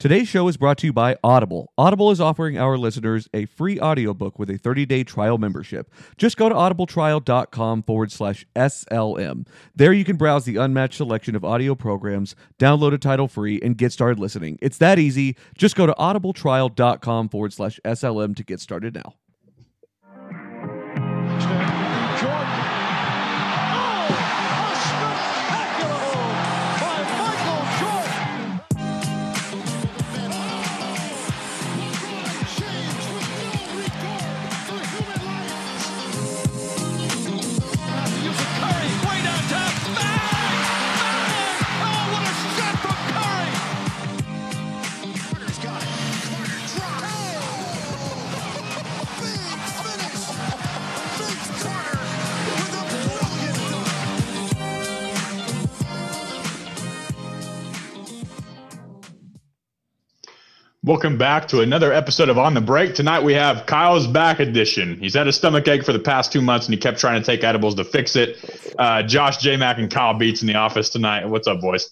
Today's show is brought to you by Audible. Audible is offering our listeners a free audiobook with a 30-day trial membership. Just go to audibletrial.com forward slash SLM. There you can browse the unmatched selection of audio programs, download a title free, and get started listening. It's that easy. Just go to audibletrial.com forward slash SLM to get started now. Welcome back to another episode of On the Break. Tonight we have Kyle's back edition. He's had a stomach ache for the past two months and he kept trying to take edibles to fix it. Uh, Josh J Mac and Kyle Beats in the office tonight. What's up, boys?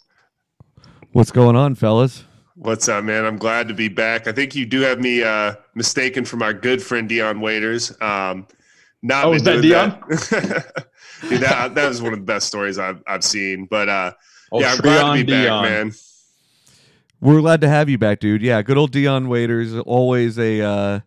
What's going on, fellas? What's up, man? I'm glad to be back. I think you do have me uh, mistaken for my good friend Dion Waiters. Um, not Oh, been is that doing that. Dude, that, that was one of the best stories I've, I've seen. But uh, Oh, yeah, I'm glad to be Treon back, man. We're glad to have you back, dude. Yeah, good old Dion Waiters, always a uh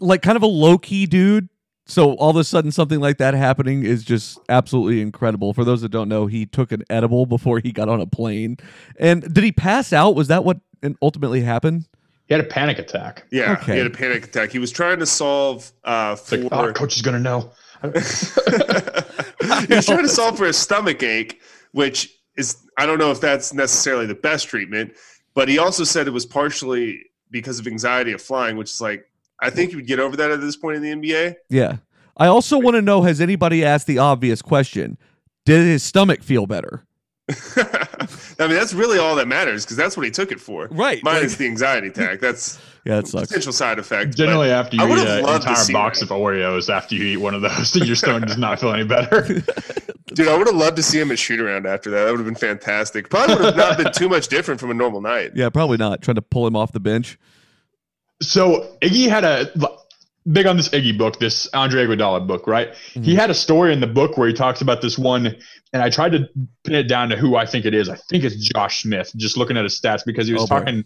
like kind of a low key dude. So all of a sudden something like that happening is just absolutely incredible. For those that don't know, he took an edible before he got on a plane. And did he pass out? Was that what ultimately happened? He had a panic attack. Yeah, Okay. he had a panic attack. He was trying to solve uh, It's like, for oh, coach is going to know. he was trying to solve for a stomach ache, which is I don't know if that's necessarily the best treatment, but he also said it was partially because of anxiety of flying, which is like I think you would get over that at this point in the NBA. Yeah. I also want to know has anybody asked the obvious question? Did his stomach feel better? I mean, that's really all that matters because that's what he took it for. Right, Minus like- the anxiety attack. That's Yeah, that sucks. potential side effect. Generally, after you I eat an entire box that. of Oreos, after you eat one of those, your stomach does not feel any better. Dude, I would have loved to see him at shoot around after that. That would have been fantastic. Probably would have not been too much different from a normal night. Yeah, probably not. Trying to pull him off the bench. So Iggy had a big on this Iggy book, this Andre Iguodala book, right? He mm-hmm. had a story in the book where he talks about this one, and I tried to pin it down to who I think it is. I think it's Josh Smith. Just looking at his stats because he was Oh, boy.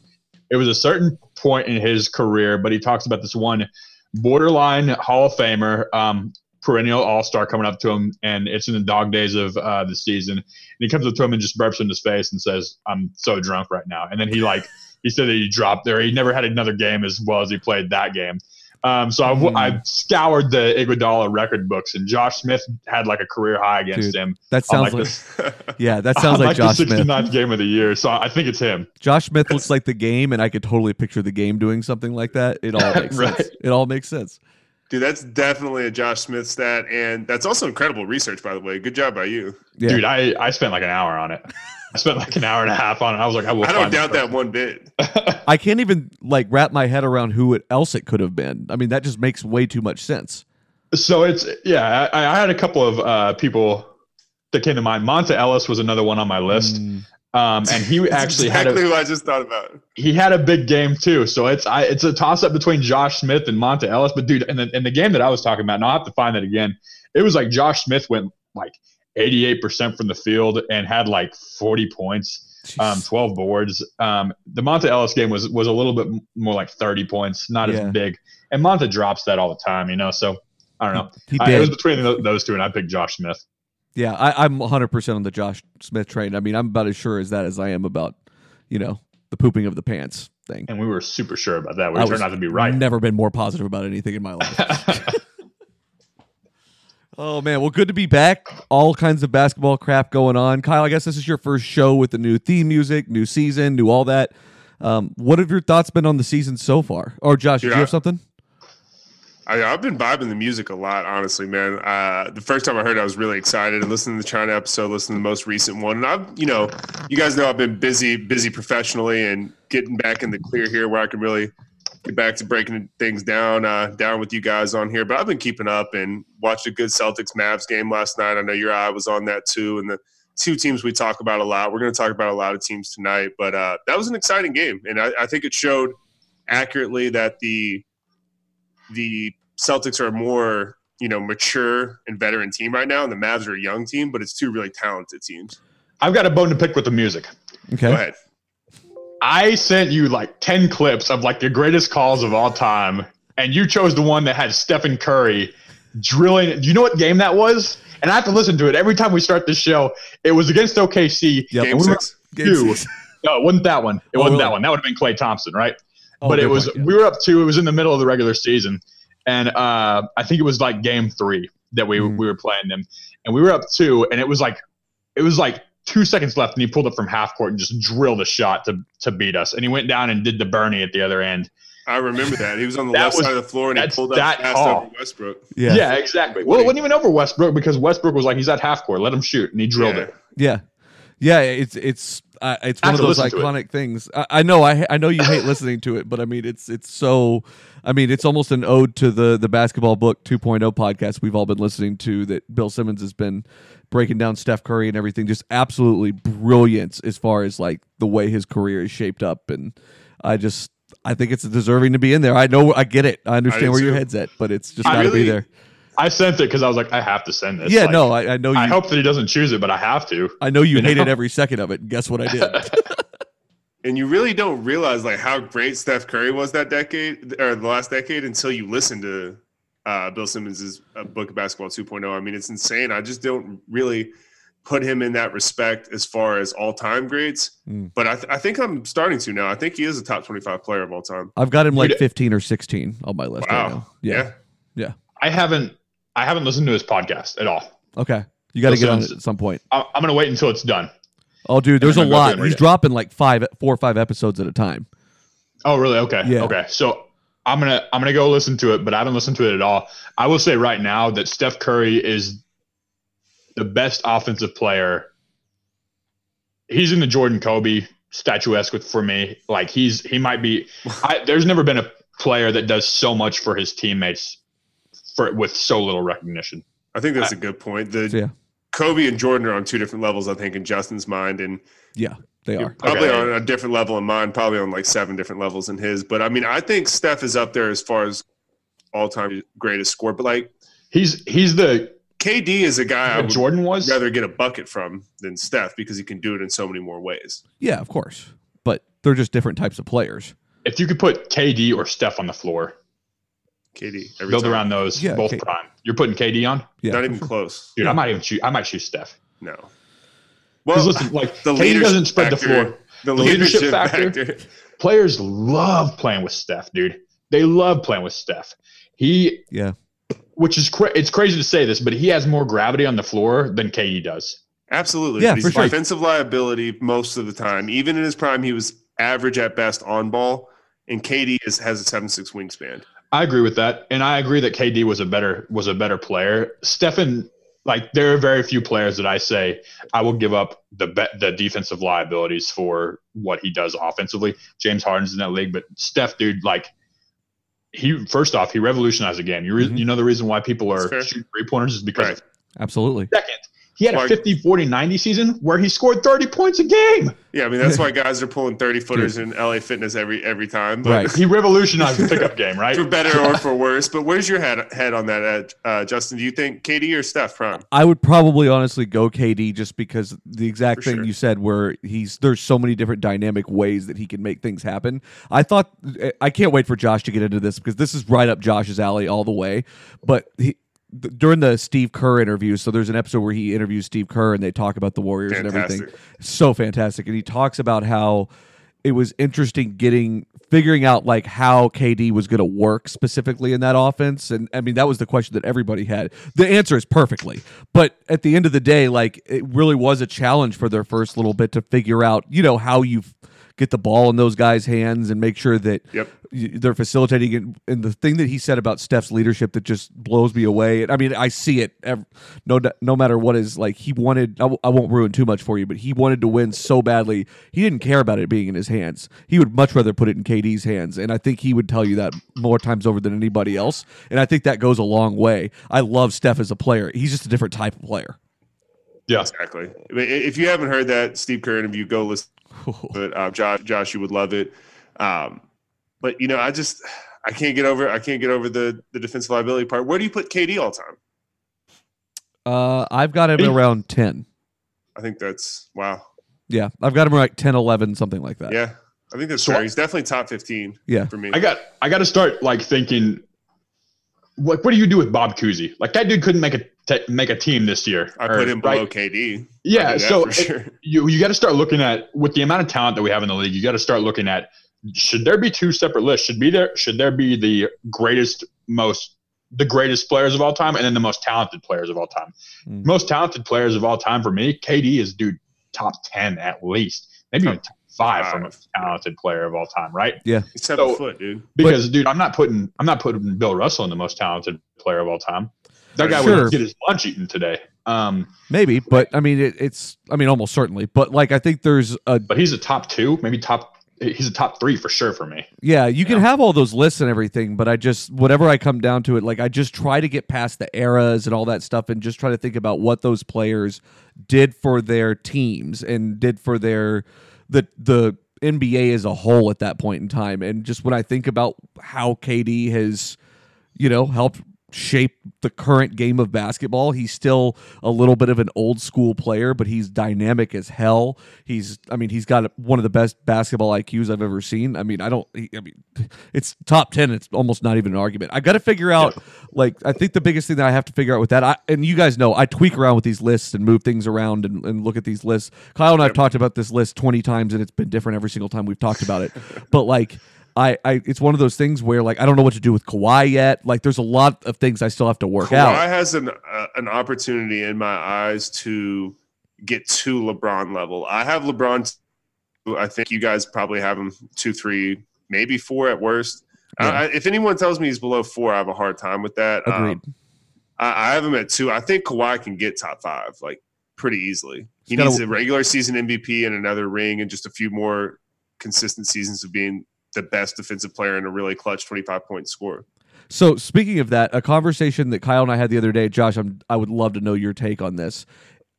It was a certain point in his career, but he talks about this one borderline Hall of Famer, um, perennial All Star coming up to him, and it's in the dog days of uh, the season. And he comes up to him and just burps in his face and says, "I'm so drunk right now." And then he like he said that he dropped there. He never had another game as well as he played that game. Um, so Hmm. I've, scoured the Iguodala record books, and Josh Smith had like a career high against Dude, him. That sounds like, this, yeah, that sounds on, like, Josh the Smith. game of the year. So I think it's him. Josh Smith looks like the game, and I could totally picture the game doing something like that. It all makes Right. sense. It all makes sense. Dude, that's definitely a Josh Smith stat, and that's also incredible research, by the way. Good job by you. Yeah. Dude, I, I spent like an hour on it. I spent like an hour and a half on it. I was like, I will. I don't find doubt that one bit. I can't even like wrap my head around who it else it could have been. I mean, that just makes way too much sense. So it's yeah. I, I had a couple of uh, people that came to mind. Monta Ellis was another one on my list, Mm, um, and he actually exactly had a who I just thought about. he had a big game too. So it's I, it's a toss up between Josh Smith and Monta Ellis. But dude, in the in the game that I was talking about, and I'll have to find that again. It was like Josh Smith went like eighty eight percent from the field and had like forty points. um, 12 boards. Um, the Monta Ellis game was was a little bit more like 30 points, not Yeah. as big. And Monta drops that all the time, you know. So I don't know. he I- it was between those two, and I picked Josh Smith. yeah, I, I'm 100 percent on the Josh Smith train. I mean, I'm about as sure as that as I am about, you know, the pooping of the pants thing. And we were super sure about that. We I turned out to be right. I've never been more positive about anything in my life. Oh man, well, good to be back. All kinds of basketball crap going on. Kyle, I guess this is your first show with the new theme music, new season, new all that. Um, what have your thoughts been on the season so far? Or Josh, did you have something? I, I've been vibing the music a lot, honestly, man. Uh, the first time I heard it, I was really excited. And listening to the China episode, listening to the most recent one. And I've, you know, you guys know I've been busy, busy professionally and getting back in the clear here where I can really get back to breaking things down, uh, down with you guys on here. But I've been keeping up and watched a good Celtics Mavs game last night. I know your eye was on that too. And the two teams we talk about a lot. We're going to talk about a lot of teams tonight, but uh, that was an exciting game, and I, I think it showed accurately that the the Celtics are a more you know mature and veteran team right now, and the Mavs are a young team, but it's two really talented teams. I've got a bone to pick with the music. Okay. Go ahead. I sent you like 10 clips of like the greatest calls of all time, and you chose the one that had Stephen Curry drilling. Do you know what game that was? And I have to listen to it every time we start this show. It was against OKC. Yep. Game we six. Game two. six. No, it wasn't that one. It Oh, wasn't really? that one. That would have been Klay Thompson, right? Oh, but it was point, yeah. we were up two. It was in the middle of the regular season, and uh, I think it was like game three that we Mhm. we were playing them, and we were up two, and it was like it was like two seconds left, and he pulled up from half court and just drilled a shot to to beat us, and he went down and did the Bernie at the other end. I remember that he was on the left was- side of the floor and he that's pulled up that fast call. over Westbrook. Yeah. Yeah, exactly. Well, it wasn't even over Westbrook because Westbrook was like he's at half court, let him shoot, and he drilled Yeah. it. Yeah, yeah. It's it's it's one of those listen to it. iconic things. I, I know. I I know you hate listening to it, but I mean, it's it's so. I mean, it's almost an ode to the the basketball book 2.0 podcast we've all been listening to. That Bill Simmons has been breaking down Steph Curry and everything. Just absolutely brilliant as far as like the way his career is shaped up, and I just. I think it's deserving to be in there. I know, I get it. I understand do where your head's at, but it's just got to really- be there. I sent it because I was like, I have to send this. Yeah, Like, no, I, I know you. I hope that he doesn't choose it, but I have to. I know you, You hated know? every second of it. And guess what I did? And you really don't realize like how great Steph Curry was that decade or the last decade until you listen to uh, Bill Simmons' uh, book basketball 2.0. I mean, it's insane. I just don't really put him in that respect as far as all time greats. Mm. But I, th- I think I'm starting to now. I think he is a top 25 player of all time. I've got him like Dude, 15 or 16 on my list right Wow. now. Yeah. Yeah. I haven't I haven't listened to his podcast at all. Okay. You got to get on it at some point. I- I'm gonna wait until it's done. Oh, dude, there's a I'm gonna go through lot. He's dropping like five, four or five episodes at a time. Oh, really? Okay. Yeah. Okay. So I'm gonna I'm gonna go listen to it, but I haven't listened to it at all. I will say right now that Steph Curry is the best offensive player. He's in the Jordan Kobe statuesque with for me. Like he's he might be. I, there's never been a player that does so much for his teammates for with so little recognition. I think that's a good point. The So, yeah. Kobe and Jordan are on two different levels, I think, in Justin's mind, and Yeah, they are. probably Okay. on a different level in mine, probably on like seven different levels in his. But I mean, I think Steph is up there as far as all time greatest score. But like He's he's the KD is a guy I what would Jordan was. rather get a bucket from than Steph because he can do it in so many more ways. Yeah, of course. But they're just different types of players. If you could put KD or Steph on the floor, KD, every build time. around those Yeah, both K- prime. You're putting KD on, Yeah. Not even close. dude. Yeah. I might even choose. I might choose Steph. No. Well, listen, like the KD doesn't spread the floor. The, The leadership, leadership factor. factor. Players love playing with Steph, dude. They love playing with Steph. He, Yeah. which is cra- it's crazy to say this, but he has more gravity on the floor than KD does. Absolutely. Yeah, he's for sure. defensive liability most of the time. Even in his prime, he was average at best on ball, and KD is, has a seven six wingspan. I agree with that, and I agree that KD was a better was a better player. Stephen, like there are very few players that I say I will give up the be- the defensive liabilities for what he does offensively. James Harden's in that league, but Steph, dude, like he first off he revolutionized the game. You re- Mhm. you know the reason why people are shooting three pointers is because Right. Absolutely. second he had a Like- 50 40 90 season where he scored 30 points a game. Yeah, I mean that's why guys are pulling thirty footers in LA Fitness every every time. But Right. He revolutionized the pickup game, right? for better or for worse. But where's your head head on that, Ed? uh, Justin? Do you think KD or Steph prime? I would probably honestly go KD just because the exact For thing sure. you said, where he's there's so many different dynamic ways that he can make things happen. I thought I can't wait for Josh to get into this because this is right up Josh's alley all the way. But he, th- during the Steve Kerr interview, so there's an episode where he interviews Steve Kerr and they talk about the Warriors and everything. So fantastic, and he talks about how it was interesting getting figuring out like how KD was going to work specifically in that offense and I mean that was the question that everybody had. The answer is perfectly. But at the end of the day like it really was a challenge for their first little bit to figure out, you know, how you f- get the ball in those guys' hands and make sure that Yep. they're facilitating it. And the thing that he said about Steph's leadership that just blows me away. And I mean, I see it ev- no no matter what is like he wanted. I, w- I won't ruin too much for you, but he wanted to win so badly. He didn't care about it being in his hands. He would much rather put it in KD's hands. And I think he would tell you that more times over than anybody else. And I think that goes a long way. I love Steph as a player. He's just a different type of player. Yeah. exactly. If you haven't heard that Steve Kerr interview, go listen to it. Uh, Josh, Josh, you would love it. Um, but you know, I just I can't get over I can't get over the the defensive liability part. Where do you put KD all time? Uh, I've got him around 10. I think that's wow. Yeah, I've got him like 10, 11, something like that. Yeah, I think that's So- fair. He's definitely top fifteen. Yeah. for me. I got I got to start like thinking, what what do you do with Bob Cousy? Like that dude couldn't make a make a team this year. I or- put him below right? KD. Yeah, so for it- sure. you you got to start looking at with the amount of talent that we have in the league. You got to start looking at should there be two separate lists? Should be there? Should there be the greatest, most the greatest players of all time, and then the most talented players of all time? Mm. Most talented players of all time for me, KD is dude top ten at least, maybe even top five for Five. most talented player of all time, right? He's seven so- foot, dude. Because dude, I'm not putting I'm not putting Bill Russell in the most talented player of all time. That guy Sure. would get his lunch eaten today. Um, Maybe, but I mean, it, it's, I mean, almost certainly. But like, I think there's a, but he's a top two, maybe top. He's a top three for sure for me. yeah, you can Yeah. have all those lists and everything, but I just, whatever I come down to it, like, I just try to get past the eras and all that stuff and just try to think about what those players did for their teams and did for their, the, the, NBA as a whole at that point in time. And just when I think about how KD has, you know, helped shape the current game of basketball, he's still a little bit of an old school player, but he's dynamic as hell. He's, I mean, he's got one of the best basketball IQs I've ever seen. I mean, I don't, he, I mean, it's top 10. It's almost not even an argument. I got to figure out, like, I think the biggest thing that I have to figure out with that, I, and you guys know, I tweak around with these lists and move things around and, and look at these lists. Kyle and I have talked about this list 20 times and it's been different every single time we've talked about it. but like, I, I, it's one of those things where like I don't know what to do with Kawhi yet. Like, there's a lot of things I still have to work Kawhi out. Kawhi has an uh, an opportunity in my eyes to get to LeBron level. I have LeBron. I think you guys probably have him two, three, maybe four at worst. Yeah. I, if anyone tells me he's below four, I have a hard time with that. Um, Agreed. I, I have him at two. I think Kawhi can get top five like pretty easily. He needs a regular season MVP and another ring and just a few more consistent seasons of being the best defensive player and a really clutch 25 point score. So speaking of that, a conversation that Kyle and I had the other day, Josh, I'm, I would love to know your take on this.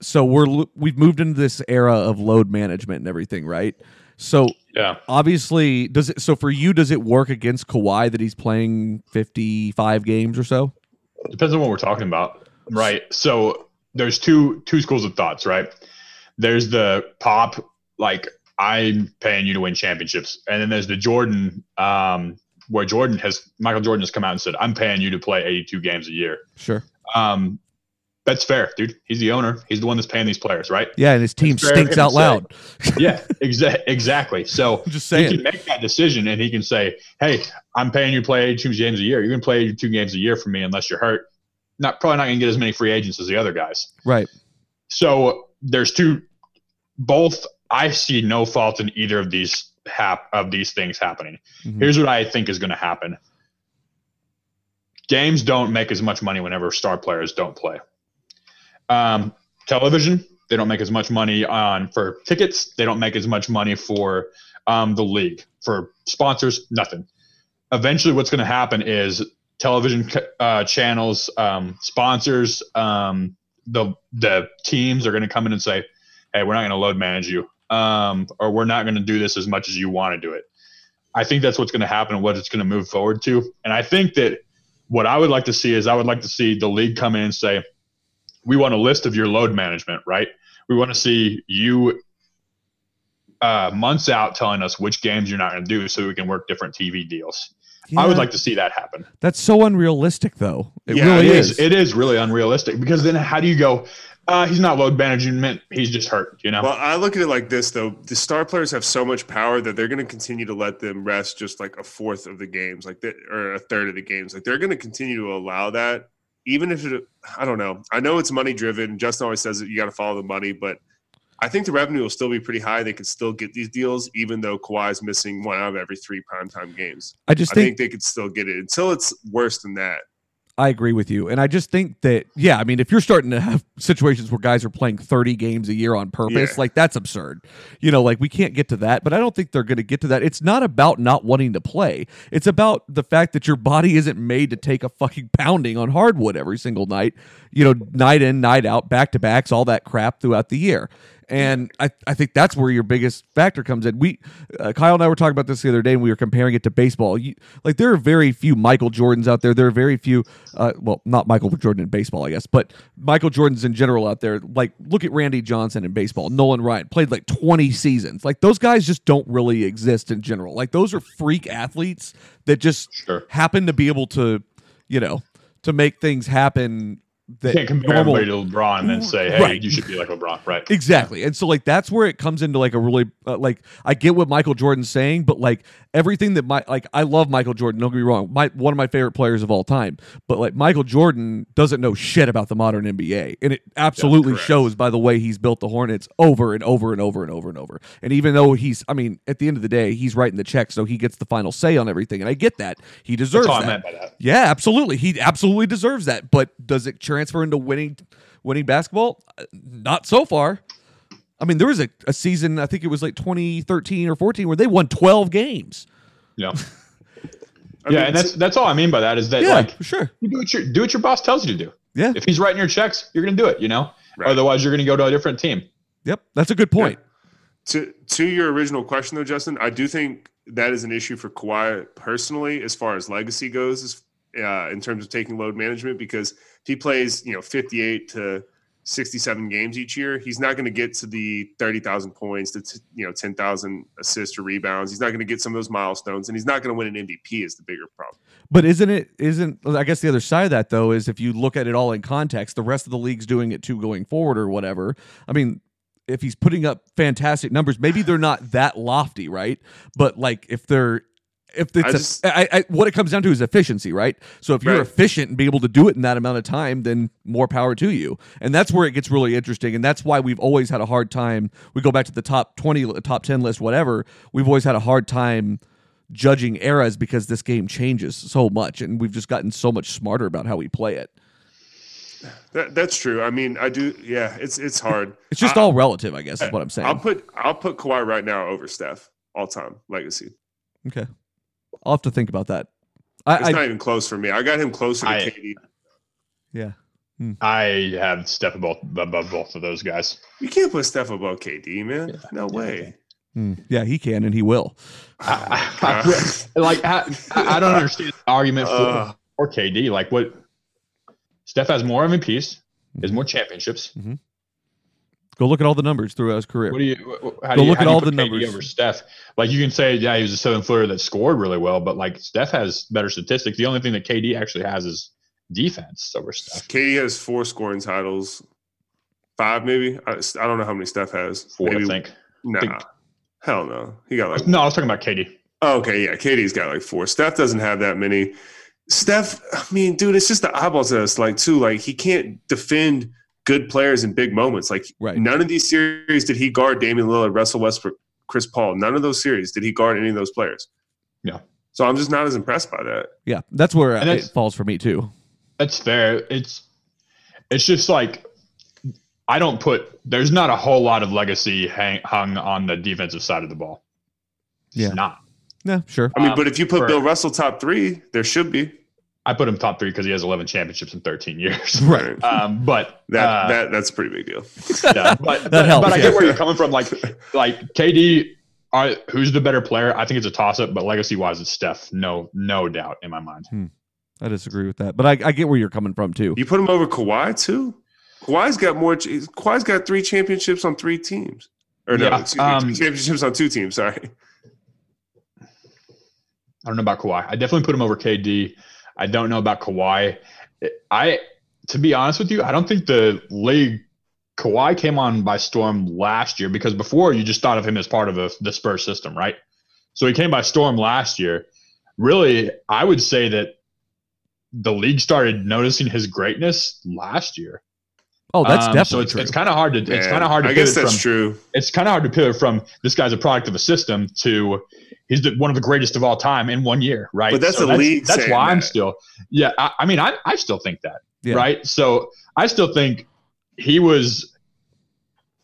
So we're we've moved into this era of load management and everything, right? So Yeah. obviously, does it? So for you, does it work against Kawhi that he's playing 55 games or so? Depends on what we're talking about, right? So there's two two schools of thoughts, right? There's the pop, like I'm paying you to win championships, and then there's the Jordan, um, where Jordan has Michael Jordan has come out and said, "I'm paying you to play 82 games a year." Sure. Um, that's fair, dude. He's the owner. He's the one that's paying these players, right? Yeah, and his team stinks out loud. yeah, exa- exactly. So just he can make that decision, and he can say, "Hey, I'm paying you to play 82 games a year. You're going to play 82 games a year for me unless you're hurt. Not probably not going to get as many free agents as the other guys." Right. So there's two. Both I see no fault in either of these hap- of these things happening. Mhm. Here's what I think is going to happen. Games don't make as much money whenever star players don't play. Um, television, they don't make as much money on for tickets. They don't make as much money for um, the league for sponsors. Nothing. Eventually, what's going to happen is television uh, channels, um, sponsors, um, the the teams are going to come in and say, "Hey, we're not going to load manage you, um, or we're not going to do this as much as you want to do it." I think that's what's going to happen and what it's going to move forward to. And I think that what I would like to see is I would like to see the league come in and say, "We want a list of your load management, right? We want to see you." Uh, months out telling us which games you're not going to do so we can work different TV deals. I would like to see that happen. That's so unrealistic, though. It Yeah, really It is. is. It is really unrealistic because then how do you go? Uh, he's not load management. He's just hurt. You know. Well, I look at it like this though: the star players have so much power that they're going to continue to let them rest just like a fourth of the games, like the, or a third of the games. Like they're going to continue to allow that, even if it. I don't know. I know it's money driven. Justin always says that you got to follow the money, but I think the revenue will still be pretty high. They could still get these deals, even though Kawhi's missing one out of every three primetime games. I just I think think they could still get it until it's worse than that. I agree with you. And I just think that, yeah, I mean, if you're starting to have situations where guys are playing 30 games a year on purpose, Yeah. like that's absurd. You know, like we can't get to that, but I don't think they're going to get to that. It's not about not wanting to play, it's about the fact that your body isn't made to take a fucking pounding on hardwood every single night, you know, night in, night out, back to backs, all that crap throughout the year. And I, I think that's where your biggest factor comes in. We, uh, Kyle and I were talking about this the other day, and we were comparing it to baseball. You, like there are very few Michael Jordans out there. There are very few, uh, well, not Michael Jordan in baseball, I guess, but Michael Jordans in general out there. Like look at Randy Johnson in baseball. Nolan Ryan played like twenty seasons. Like those guys just don't really exist in general. Like those are freak athletes that just Sure. happen to be able to, you know, to make things happen. That Can't compare normal- everybody to LeBron and then say, "Hey, Right. you should be like LeBron." Right? Exactly. And so like that's where it comes into like a really uh, like I get what Michael Jordan's saying, but like everything that my like I love Michael Jordan, don't get me wrong. My one of my favorite players of all time. But like Michael Jordan doesn't know shit about the modern NBA. And it absolutely correct. shows by the way he's built the Hornets over and over and over and over and over. And even though he's I mean, at the end of the day, he's writing the check, so he gets the final say on everything. And I get that. He deserves That's all I that. meant by that. Yeah, absolutely. He absolutely deserves that. But does it transfer into winning winning basketball? Uh, Not so far. I mean, there was a, a season, I think it was like 2013 or 14, where they won 12 games. Yeah. I yeah, mean, and that's that's all I mean by that is that Yeah, like sure. you do what your do what your boss tells you to do. Yeah. If he's writing your checks, you're gonna do it. You know. Right. Otherwise, you're gonna go to a different team. Yep. That's a good point. to to your original question though, Justin, I do think that is an issue for Kawhi personally, as far as legacy goes, uh, in terms of taking load management. Because if he plays, you know, fifty-eight to sixty-seven games each year, he's not going to get to the thirty thousand points, to you know, ten thousand assists or rebounds. He's not going to get some of those milestones, and he's not going to win an MVP. Is the bigger problem. But isn't it, isn't, I guess the other side of that, though, is if you look at it all in context, the rest of the league's doing it too going forward or whatever. I mean, if he's putting up fantastic numbers, maybe they're not that lofty, right? But like if they're, if it's I a- just- I- I- what it comes down to is efficiency, right? So if you're Right. efficient and be able to do it in that amount of time, then more power to you. And that's where it gets really interesting. And that's why we've always had a hard time. We go back to the top twenty, uh, top ten list, whatever. We've always had a hard time judging eras because this game changes so much, and we've just gotten so much smarter about how we play it. That, that's true. I mean, I do. Yeah, it's it's hard. It's just I- all relative, I guess, is what I'm saying. I'll put I'll put Kawhi right now over Steph all time legacy. okay, I'll have to think about that. I, It's I not even close for me. I got him closer to I- KD. yeah. I have Steph above above both of those guys. You can't put Steph above KD, man. No way. Hmm. Yeah, he can and he will. I, I- like I, I don't understand the argument for, Uh. for KD. Like what Steph has more MVPs, has more championships. Go look at all the numbers throughout his career. What do you? wh- wh- How Go do you, look how at do all the numbers. over Steph. Like you can say, yeah, he was a seventh footer that scored really well, but like Steph has better statistics. The only thing that KD actually has is defense over Steph. KD has four scoring titles, five maybe. I, I don't know how many Steph has. Four, maybe, I think. Nah, think- hell no. He got like. No, I was talking about KD. Oh, okay, yeah. KD's got like four. Steph doesn't have that many. Steph, I mean, dude, it's just the eyeballs test. Like, too, like he can't defend good players in big moments. Like, Right. none of these series did he guard Damian Lillard, Russell Westbrook, Chris Paul. None of those series did he guard any of those players. Yeah. So I'm just not as impressed by that. Yeah, that's where And it falls for me too. That's fair. It's it's just like I don't put. There's not a whole lot of legacy hang, hung on the defensive side of the ball. It's Yeah. not. Yeah, sure. I mean, Um, but if you put for- Bill Russell top three, there should be. I put him top three because he has 11 championships in 13 years. Right. Um, but That uh, that that's a pretty big deal. yeah, but, That but, helps, but I yeah. get where you're coming from. Like, like KD, are, who's the better player? I think it's a toss up, but legacy wise, it's Steph. No, no doubt in my mind. I disagree with that, but I, I get where you're coming from too. You put him over Kawhi too. Kawhi's got more. Kawhi's got three championships on three teams. Or no, Yeah, excuse um, two championships on two teams. Sorry. I don't know about Kawhi. I definitely put him over KD. I don't know about Kawhi. I, to be honest with you, I don't think the league Kawhi came on by storm last year because before you just thought of him as part of the, the Spurs system, right? So he came by storm last year. Really, I would say that the league started noticing his greatness last year. Oh, that's Um, definitely so it's true. it's kind of hard to it's kind of hard to I guess that's from true. it's kind of hard to pivot from this guy's a product of a system to he's the, one of the greatest of all time in one year, right? But that's the league That's saying why I'm still, yeah. I, I mean, I, I still think that, Yeah. right? So I still think he was.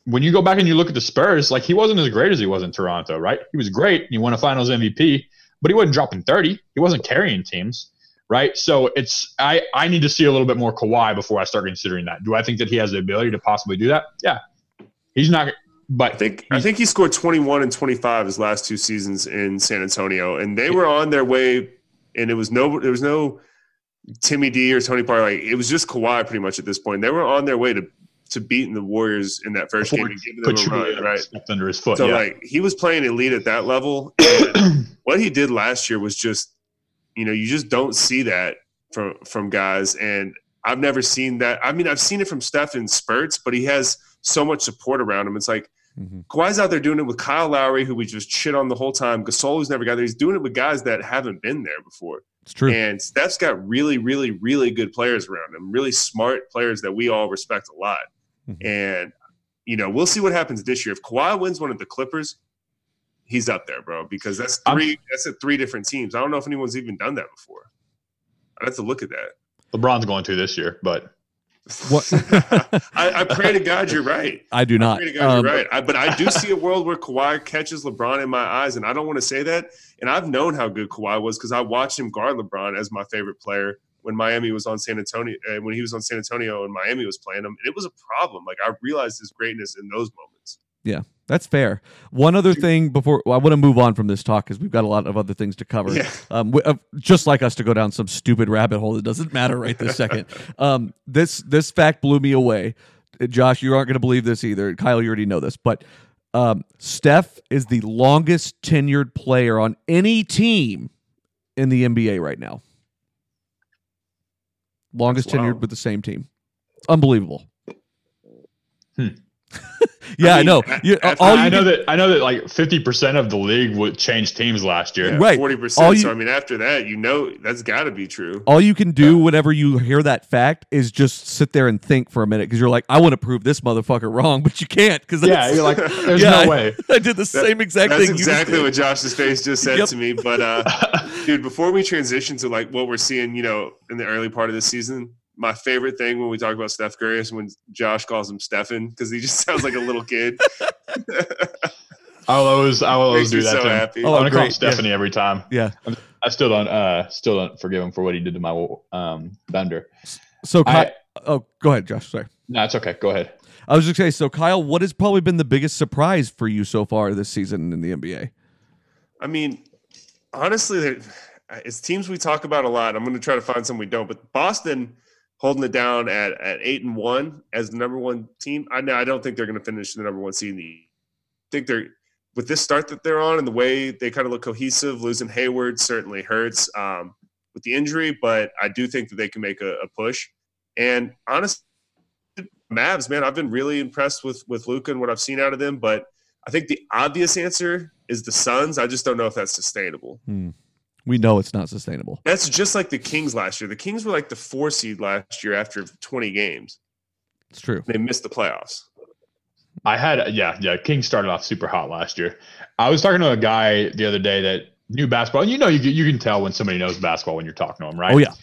When you go back and you look at the Spurs, like he wasn't as great as he was in Toronto, right? He was great. He won a Finals MVP, but he wasn't dropping thirty. He wasn't carrying teams, right? So it's I I need to see a little bit more Kawhi before I start considering that. Do I think that he has the ability to possibly do that? Yeah, he's not. But I think I think he scored 21 and 25 his last two seasons in San Antonio, and they were on their way. And it was no, there was no Timmy D or Tony Parker. Like it was just Kawhi pretty much at this point. They were on their way to to beating the Warriors in that first game and giving put them a run, right? stepped under his foot. So yeah. like he was playing elite at that level. And what he did last year was just, you know, you just don't see that from from guys. And I've never seen that. I mean, I've seen it from Steph in spurts, but he has so much support around him. It's like Mhm. Kawhi's out there doing it with Kyle Lowry, who we just shit on the whole time. Gasol, who's never got there. He's doing it with guys that haven't been there before. It's true. And Steph's got really, really, really good players around him, really smart players that we all respect a lot. Mhm. And, you know, we'll see what happens this year. If Kawhi wins one of the Clippers, he's up there, bro, because that's I'm- 3 that's at three different teams. I don't know if anyone's even done that before. I'd have to look at that. LeBron's going to this year, but What- I, I pray to God you're right. I do I not. pray to God Um, you're right. I, but I do see a world where Kawhi catches LeBron in my eyes, and I don't want to say that. And I've known how good Kawhi was because I watched him guard LeBron as my favorite player when Miami was on San Antonio. Uh, when he was on San Antonio and Miami was playing him, and it was a problem. Like I realized his greatness in those moments. That's fair. One other thing before well, I want to move on from this talk because we've got a lot of other things to cover. Yeah. Um, w- uh, just like us to go down some stupid rabbit hole that doesn't matter right this second. Um, this this fact blew me away. Uh, Josh, you aren't going to believe this either. Kyle, you already know this, but um, Steph is the longest tenured player on any team in the NBA right now. Longest Wow. tenured with the same team. It's unbelievable. Hmm. yeah, I, I know. You, all I you know can- that I know that like fifty percent of the league would change teams last year. Right. forty percent. So I mean, after that, you know that's got to be true. all you can do whenever you hear that fact is just sit there and think for a minute because you're like, I want to prove this motherfucker wrong, but you can't because Yeah, you're like, there's Yeah, no way. I did the same exact That's thing. you just exactly what Josh's face just said Yep. to me. But uh, dude, before we transition to like what we're seeing, you know, in the early part of the season, my favorite thing when we talk about Steph Curry is when Josh calls him Stefan because he just sounds like a little kid. I will always I will always Makes do that so to him. happy. Oh, I'm gonna call him great, Stephanie every time. Yeah. I still don't uh still don't forgive him for what he did to my um Thunder. So, Ky- I, oh, go ahead, Josh. Sorry. no, it's okay. Go ahead. I was just going to say, so Kyle, what has probably been the biggest surprise for you so far this season in the NBA? I mean, honestly, there- it's teams we talk about a lot. I'm going to try to find some we don't, but Boston holding it down at, at eight and one as the number one team. I I don't think they're going to finish the number one seed. In the, I think they're with this start that they're on and the way they kind of look cohesive. Losing Hayward certainly hurts um, with the injury, but I do think that they can make a, a push. And honestly, Mavs, man, I've been really impressed with with Luka and what I've seen out of them. But I think the obvious answer is the Suns. I just don't know if that's sustainable. We know it's not sustainable. That's just like the Kings last year. The Kings were like the four seed last year after 20 games. It's true. They missed the playoffs. I had yeah, yeah, King started off super hot last year. I was talking to a guy the other day that knew basketball. And you know you can- you can tell when somebody knows basketball when you're talking to them, right? Oh, yeah.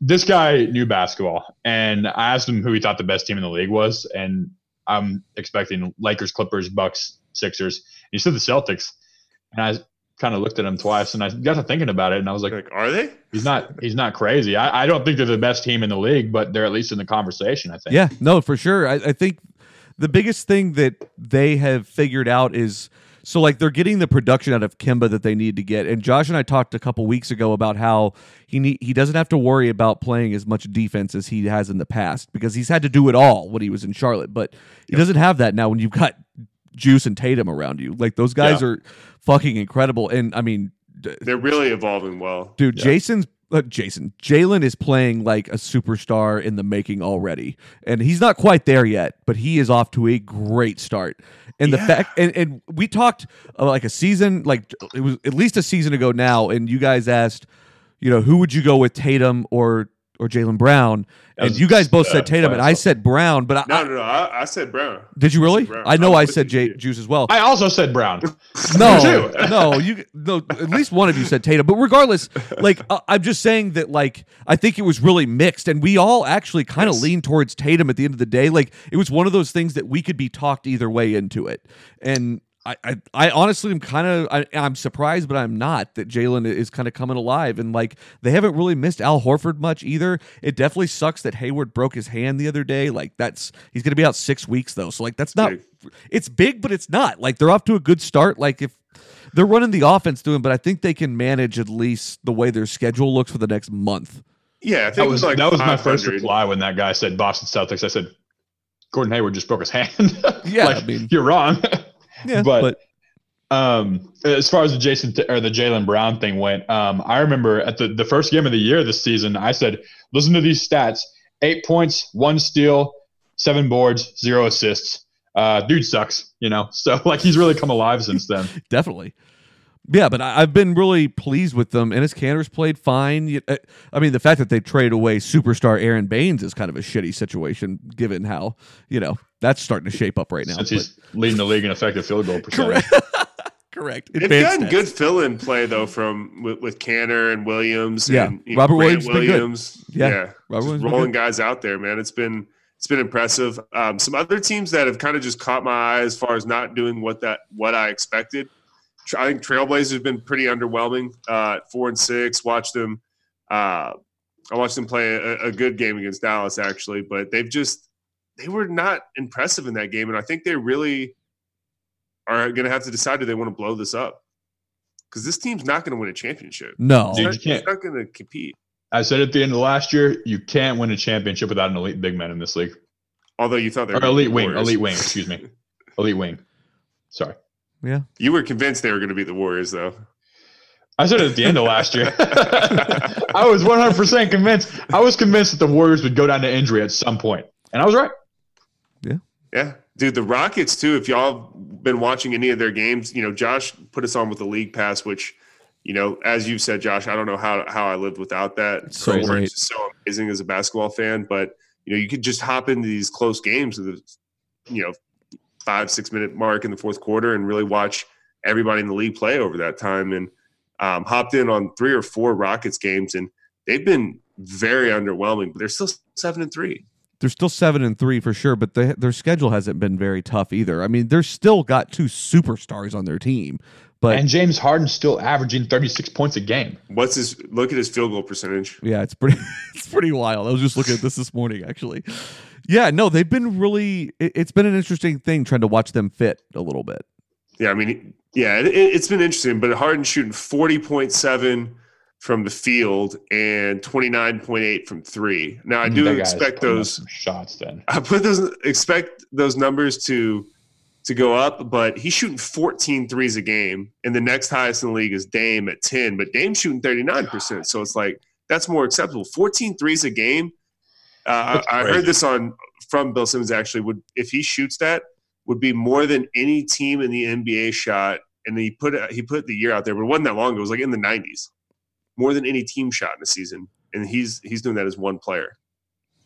This guy knew basketball and I asked him who he thought the best team in the league was and I'm expecting Lakers, Clippers, Bucks, Sixers. He said the Celtics. And I kind of looked at him twice and I got to thinking about it and I was like, Like, are they? he's not he's not crazy. I, I don't think they're the best team in the league, but they're at least in the conversation, I think. Yeah, no, for sure. I, I think the biggest thing that they have figured out is so like they're getting the production out of Kemba that they need to get. And Josh and I talked a couple weeks ago about how he need, he doesn't have to worry about playing as much defense as he has in the past because he's had to do it all when he was in Charlotte. But he doesn't have that now when you've got Juice and Tatum around you. Like those guys Yeah. are fucking incredible. And I mean, They're really evolving well. Dude, Yeah. Jason's uh, Jason Jaylen is playing like a superstar in the making already, and he's not quite there yet, but he is off to a great start. And the Yeah. fact, and, and we talked uh, like a season, like it was at least a season ago now, and you guys asked, you know, who would you go with Tatum or or Jaylen Brown, That and was, you guys both uh, said Tatum, and I said Brown, but I, No, no, no. I, I said Brown. did you really? Brown. I know I I said with J- Juice as well. I also said Brown. No, no, you no. At least one of you said Tatum, but regardless, like uh, I'm just saying that, like I think it was really mixed, and we all actually kind of Yes. leaned towards Tatum at the end of the day. Like it was one of those things that we could be talked either way into it, and. I, I, I honestly am kind of I, I'm surprised, but I'm not that Jaylen is kind of coming alive and like they haven't really missed Al Horford much either. It definitely sucks that Hayward broke his hand the other day. Like that's he's gonna be out six weeks though, so like that's not it's big, but it's not. Like they're off to a good start. Like if they're running the offense doing, but I think they can manage at least the way their schedule looks for the next month. Yeah, I think That it was like that was my first reply when that guy said Boston Celtics. I said Gordon Hayward just broke his hand. Yeah, like, I mean- you're wrong. Yeah, But- but, um, as far as the Jason or the Jaylen Brown thing went, um, I remember at the the first game of the year this season, I said, listen to these stats: eight points, one steal, seven boards, zero assists. Uh, dude sucks, you know. So like he's really come alive since then. definitely. Yeah, but I, I've been really pleased with them. And Enes Kanter's played fine. Uh, I mean, the fact that they traded away superstar Aron Baynes is kind of a shitty situation, given how you know that's starting to shape up right now. since but- he's leading the league in effective field goal percentage. correct, correct. They've gotten stats. good fill-in play though from with, with Kanter and Williams. Yeah, and, you Robert Grant Williams been good. Williams. Yeah, Yeah, Robert Just Williams rolling guys out there, man. It's been it's been impressive. Um, some other teams that have kind of just caught my eye as far as not doing what that what I expected. I think Trailblazers have been pretty underwhelming. Uh, four and six. Watched them. Uh, I watched them play a, a good game against Dallas actually, but they've just they were not impressive in that game, and I think they really are going to have to decide do they want to blow this up because this team's not going to win a championship. No, Dude, It's you not, can't- it's not going to compete. I said at the end of last year, you can't win a championship without an elite big man in this league. Although you thought they were elite wing, Warriors. elite wing, excuse me. Elite wing. Sorry. Yeah, you were convinced they were going to be the Warriors, though. I said it at the end of last year. I was 100% convinced. I was convinced that the Warriors would go down to injury at some. And I was right. Yeah, Yeah. dude, the Rockets too. If y'all been watching any of their games, you know Josh put us on with the league pass, which you know, as you've said, Josh, I don't know how how I lived without that. It's so just so amazing as a basketball fan. But you know, you could just hop into these close games with the you know five six minute mark in the fourth quarter and really watch everybody in the league play over that time. And um, hopped in on three or four Rockets games, and they've been very underwhelming. But they're still seven and three. They're still seven and three for sure, but they, their schedule hasn't been very tough either. I mean, they're still got two superstars on their team, but and James Harden's still averaging 36 points a game. What's his look at his field goal percentage? yeah, it's pretty it's pretty wild. I was just looking at this this morning actually. Yeah, no, they've been really. It, it's been an interesting thing trying to watch them fit a little bit. Yeah, I mean, yeah, it, it's been interesting, but Harden shooting forty point seven from the field and twenty nine point eight from three. Now I do expect those. shots then. I put those expect those numbers to to go up, but he's shooting 14 threes a game, and the next highest in the league is Dame at 10, but Dame's shooting 39%. So it's like that's more acceptable. 14 threes a game. Uh, I, I heard this on from Bill Simmons actually would if he shoots that would be more than any team in the NBA shot, and he put he put the year out there, but it wasn't that long ago. It was like in the 90s, more than any team shot in the season, and he's he's doing that as one player.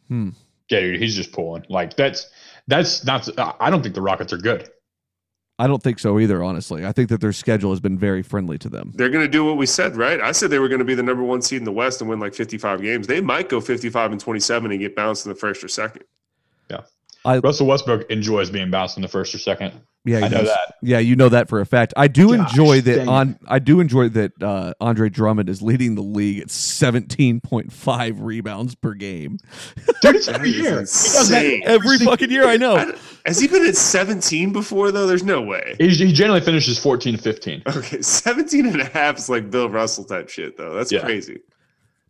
Hmm. Yeah, dude, he's just pulling. Like that's that's not. I don't think the Rockets are good. I don't think so either. Honestly, I think that their schedule has been very friendly to them. they're going to do what we said, right? I said they were going to be the number one seed in the West and win like 55 games. They might go 55 and 27 and get bounced in the first or second. Yeah, Russell Westbrook enjoys being bounced in the first or second. Yeah, I know does. that. Yeah, you know that for a fact. I do Gosh, enjoy that on I do enjoy that uh, Andre Drummond is leading the league at 17.5 rebounds per game. Dude, it's That every year. He insane. Every fucking year I I know. don't- Has he been at 17 before, though? There's no way. He, he generally finishes 14 to 15. Okay, 17 and a half is like Bill Russell type shit, though. That's Yeah. crazy.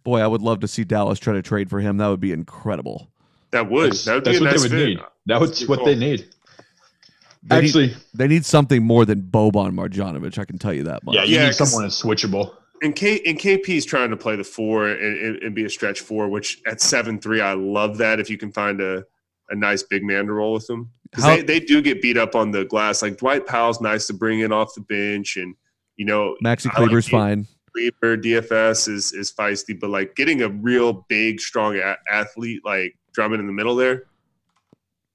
Boy, I would love to see Dallas try to trade for him. That would be incredible. That would. That's, that would that's be a what nice they would fit. need. That was That's what cool. they need. They need- Actually, They need something more than Boban Marjanovic, I can tell you that much. yeah, you Yeah, need 'cause- someone that's switchable. And K and KP's trying to play the four and, and, and be a stretch four, which at seven three, I love that if you can find a, a nice big man to roll with them. Because How- they, they do get beat up on the glass. Like Dwight Powell's nice to bring in off the bench and you know Maxi I like Kleber's fine. Leaper, DFS is is feisty, but like getting a real big, strong a- athlete like Drummond in the middle there,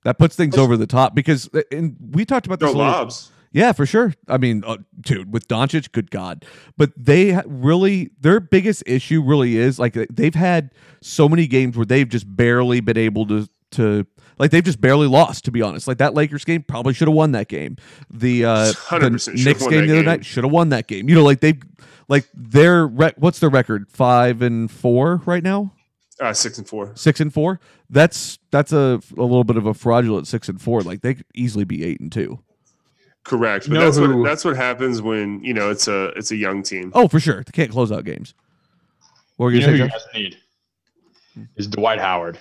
That puts things over the top because, uh, and we talked about this. throw lobs. Yeah, for sure. I mean, uh, dude, with Doncic, good God. But they really, their biggest issue really is like they've had so many games where they've just barely been able to, to like they've just barely lost, to be honest. Like that Lakers game probably should have won that game. The, uh, the Knicks game the other game. night should have won that game. You know, like they, like their, rec- what's their record? Five and four right now? Uh, six and four. Six and four? That's, that's a, a little bit of a fraudulent six and four. Like they could easily be eight and two. Correct, You but know that's who- what that's what happens when you know it's a it's a young team. Oh, for sure. They can't close out games. What were You you know who going you guys need is Dwight Howard.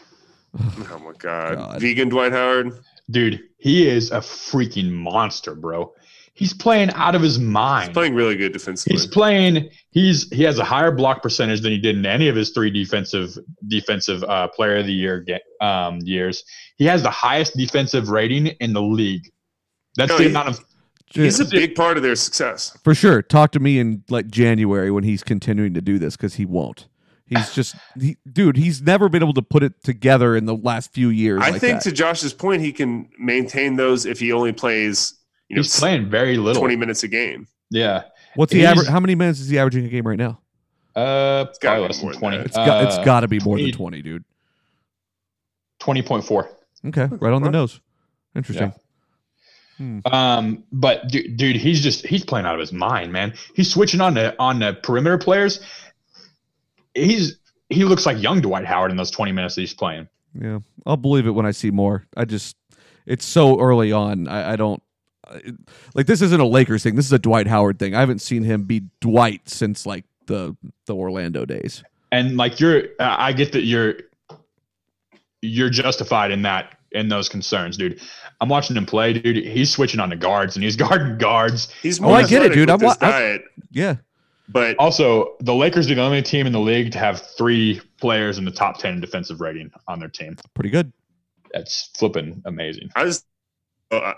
Oh my god. God. vegan Dwight Howard. Dude, he is a freaking monster, bro. He's playing out of his mind. He's playing really good defensively. He's playing. He's he has a higher block percentage than he did in any of his three defensive defensive uh, player of the year um, years. He has the highest defensive rating in the league. That's No, the he- amount of. He's a big part of their success. For sure. Talk to me in like January when he's continuing to do this because he won't. He's just, he, dude. He's never been able to put it together in the last few years. I like think that. to Josh's point, he can maintain those if he only plays you know He's playing very little. twenty minutes a game. Yeah. what's he he's- average? How many minutes is he averaging a game right now? Uh, gotta probably less than than twenty. that. It's got, it's Uh, got to be more than 20 dude. twenty point four. Okay, right on the nose. Interesting. Um, but dude, dude, he's just he's playing out of his mind, man. He's switching on the on the perimeter players. He's he looks like young Dwight Howard in those twenty minutes that he's playing. Yeah, I'll believe it when I see more. I just, it's so early on. I, I don't I- like this. Isn't a Lakers thing. This is a Dwight Howard thing. I haven't seen him be Dwight since like the the Orlando days. And like you're, I get that you're you're justified in that in those concerns, dude. I'm watching him play, dude. He's switching on the guards and he's guarding guards. He's Oh, I get it, dude. I'm this wa- I- diet, Yeah, but Also, the Lakers are the only team in the league to have three players in the top ten in defensive rating on their team. pretty good. That's flipping amazing. I just uh,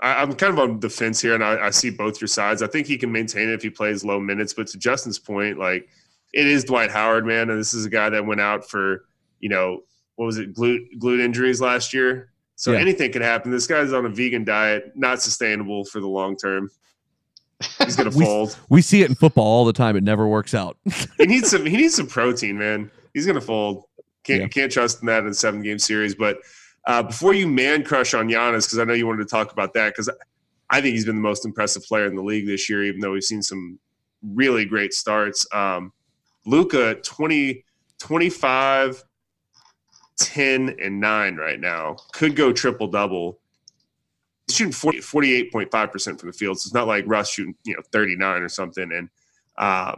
I, I'm kind of on the fence here, and I, I see both your sides. I think he can maintain it if he plays low minutes, but to Justin's point, like it is Dwight Howard, man, and this is a guy that went out for you know what was it glute glute injuries last year. So Yeah. anything could happen. This guy's on a vegan diet, not sustainable for the long term. He's gonna We- fold. We see it in football all the time. It never works out. He needs some. He needs some protein, man. He's gonna fold. Can't Yeah. can't trust in that in a seven game series. But uh, before you man crush on Giannis, because I know you wanted to talk about that, because I think he's been the most impressive player in the league this year, even though we've seen some really great starts. Um, Luka 20, 25, 10, and 9 right now. Could go triple double. He's shooting 40, 48.5% from the field. So it's not like Russ shooting, you know, 39 or something. And, uh,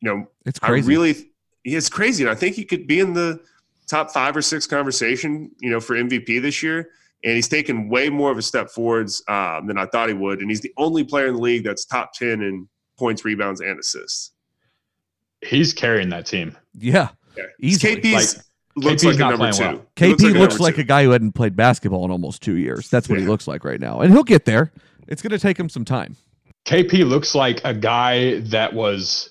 you know, It's crazy. I really, it's crazy. And I think he could be in the top five or six conversation, you know, for MVP this year. And he's taken way more of a step forwards um, than I thought he would. And he's the only player in the league that's top 10 in points, rebounds, and assists. He's carrying that team. yeah, Yeah. Easily. KP's Like, looks KP's like a number two. well. KP looks like two. a guy who hadn't played basketball in almost two years. That's what he looks like right now, and he'll get there. It's going to take him some time. KP looks like a guy that was.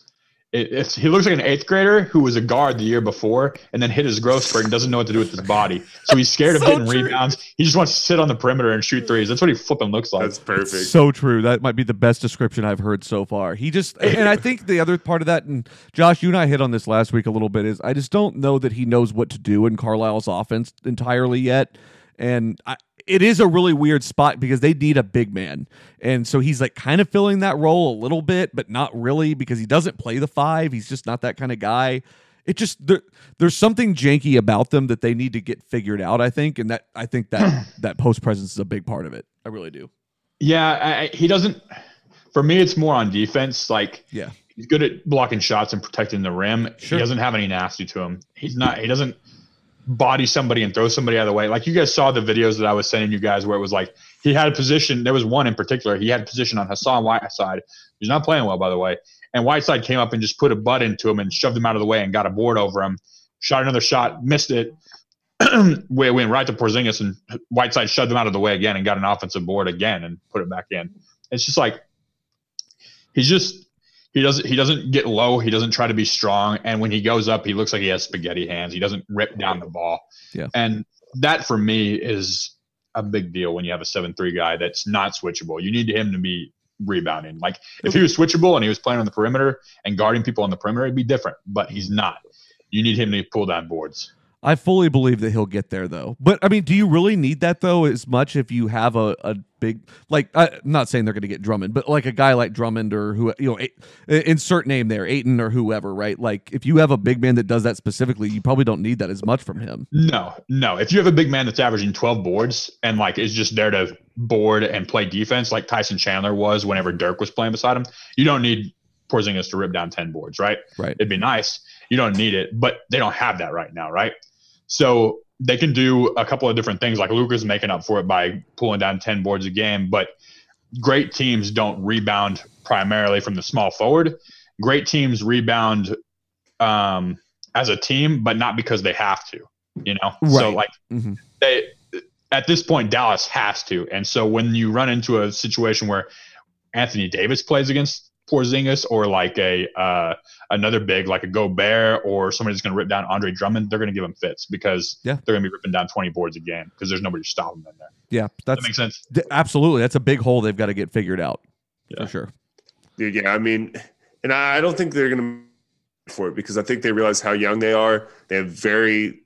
It, it's, he looks like an eighth grader who was a guard the year before and then hit his growth spurt and doesn't know what to do with his body. So he's scared of So getting true. rebounds. He just wants to sit on the perimeter and shoot threes. That's what he flipping looks like. That's perfect. So true. That might be the best description I've heard so far. He just, and I think the other part of that, and Josh, you and I hit on this last week a little bit, is I just don't know that he knows what to do in Carlisle's offense entirely yet. And I, it is a really weird spot because they need a big man. And so he's like kind of filling that role a little bit, but not really because he doesn't play the five. He's just not that kind of guy. It just there, there's something janky about them that they need to get figured out, I think, and that I think that that post presence is a big part of it. I really do. Yeah, I, he doesn't. For me, it's more on defense. Like Yeah. he's good at blocking shots and protecting the rim. Sure. He doesn't have any nasty to him. He's not. He doesn't body somebody and throw somebody out of the way. Like you guys saw the videos that I was sending you guys, where it was like he had a position. There was one in particular. He had a position on Hassan Whiteside. He's not playing well, by the way. And Whiteside came up and just put a butt into him and shoved him out of the way and got a board over him. Shot another shot, missed it. Where went right to Porzingis and Whiteside shoved him out of the way again and got an offensive board again and put it back in. It's just like he's just He doesn't he doesn't get low. He doesn't try to be strong. And when he goes up, he looks like he has spaghetti hands. He doesn't rip down the ball. Yeah. And that for me is a big deal when you have a seven three guy that's not switchable. You need him to be rebounding. Like if he was switchable and he was playing on the perimeter and guarding people on the perimeter, it'd be different. But he's not. You need him to pull down boards. I fully believe that he'll get there though. But I mean, do you really need that though as much if you have a, a big like I, am not saying they're going to get Drummond, but like a guy like Drummond or who you know insert name there, Ayton or whoever, right? Like if you have a big man that does that specifically, you probably don't need that as much from him. No, no. If you have a big man that's averaging 12 boards and like is just there to board and play defense like Tyson Chandler was whenever Dirk was playing beside him, you don't need Porzingis to rip down 10 boards, right? Right. It'd be nice. You don't need it, but they don't have that right now, right? So they can do a couple of different things. Like Luka's making up for it by pulling down 10 boards a game, but great teams don't rebound primarily from the small forward. Great teams rebound um, as a team, but not because they have to, you know? So Right. like Mhm. they at this point Dallas has to. And so when you run into a situation where Anthony Davis plays against Porzingis or like a uh, another big like a Gobert or somebody that's going to rip down Andre Drummond, they're going to give him fits because Yeah. they're going to be ripping down 20 boards a game because there's nobody to stop them in there. Yeah, That makes sense. d- absolutely that's a big hole they've got to get figured out Yeah. for sure. Dude, yeah, I mean, and I I don't think they're gonna for it because I think they realize how young they are. They have very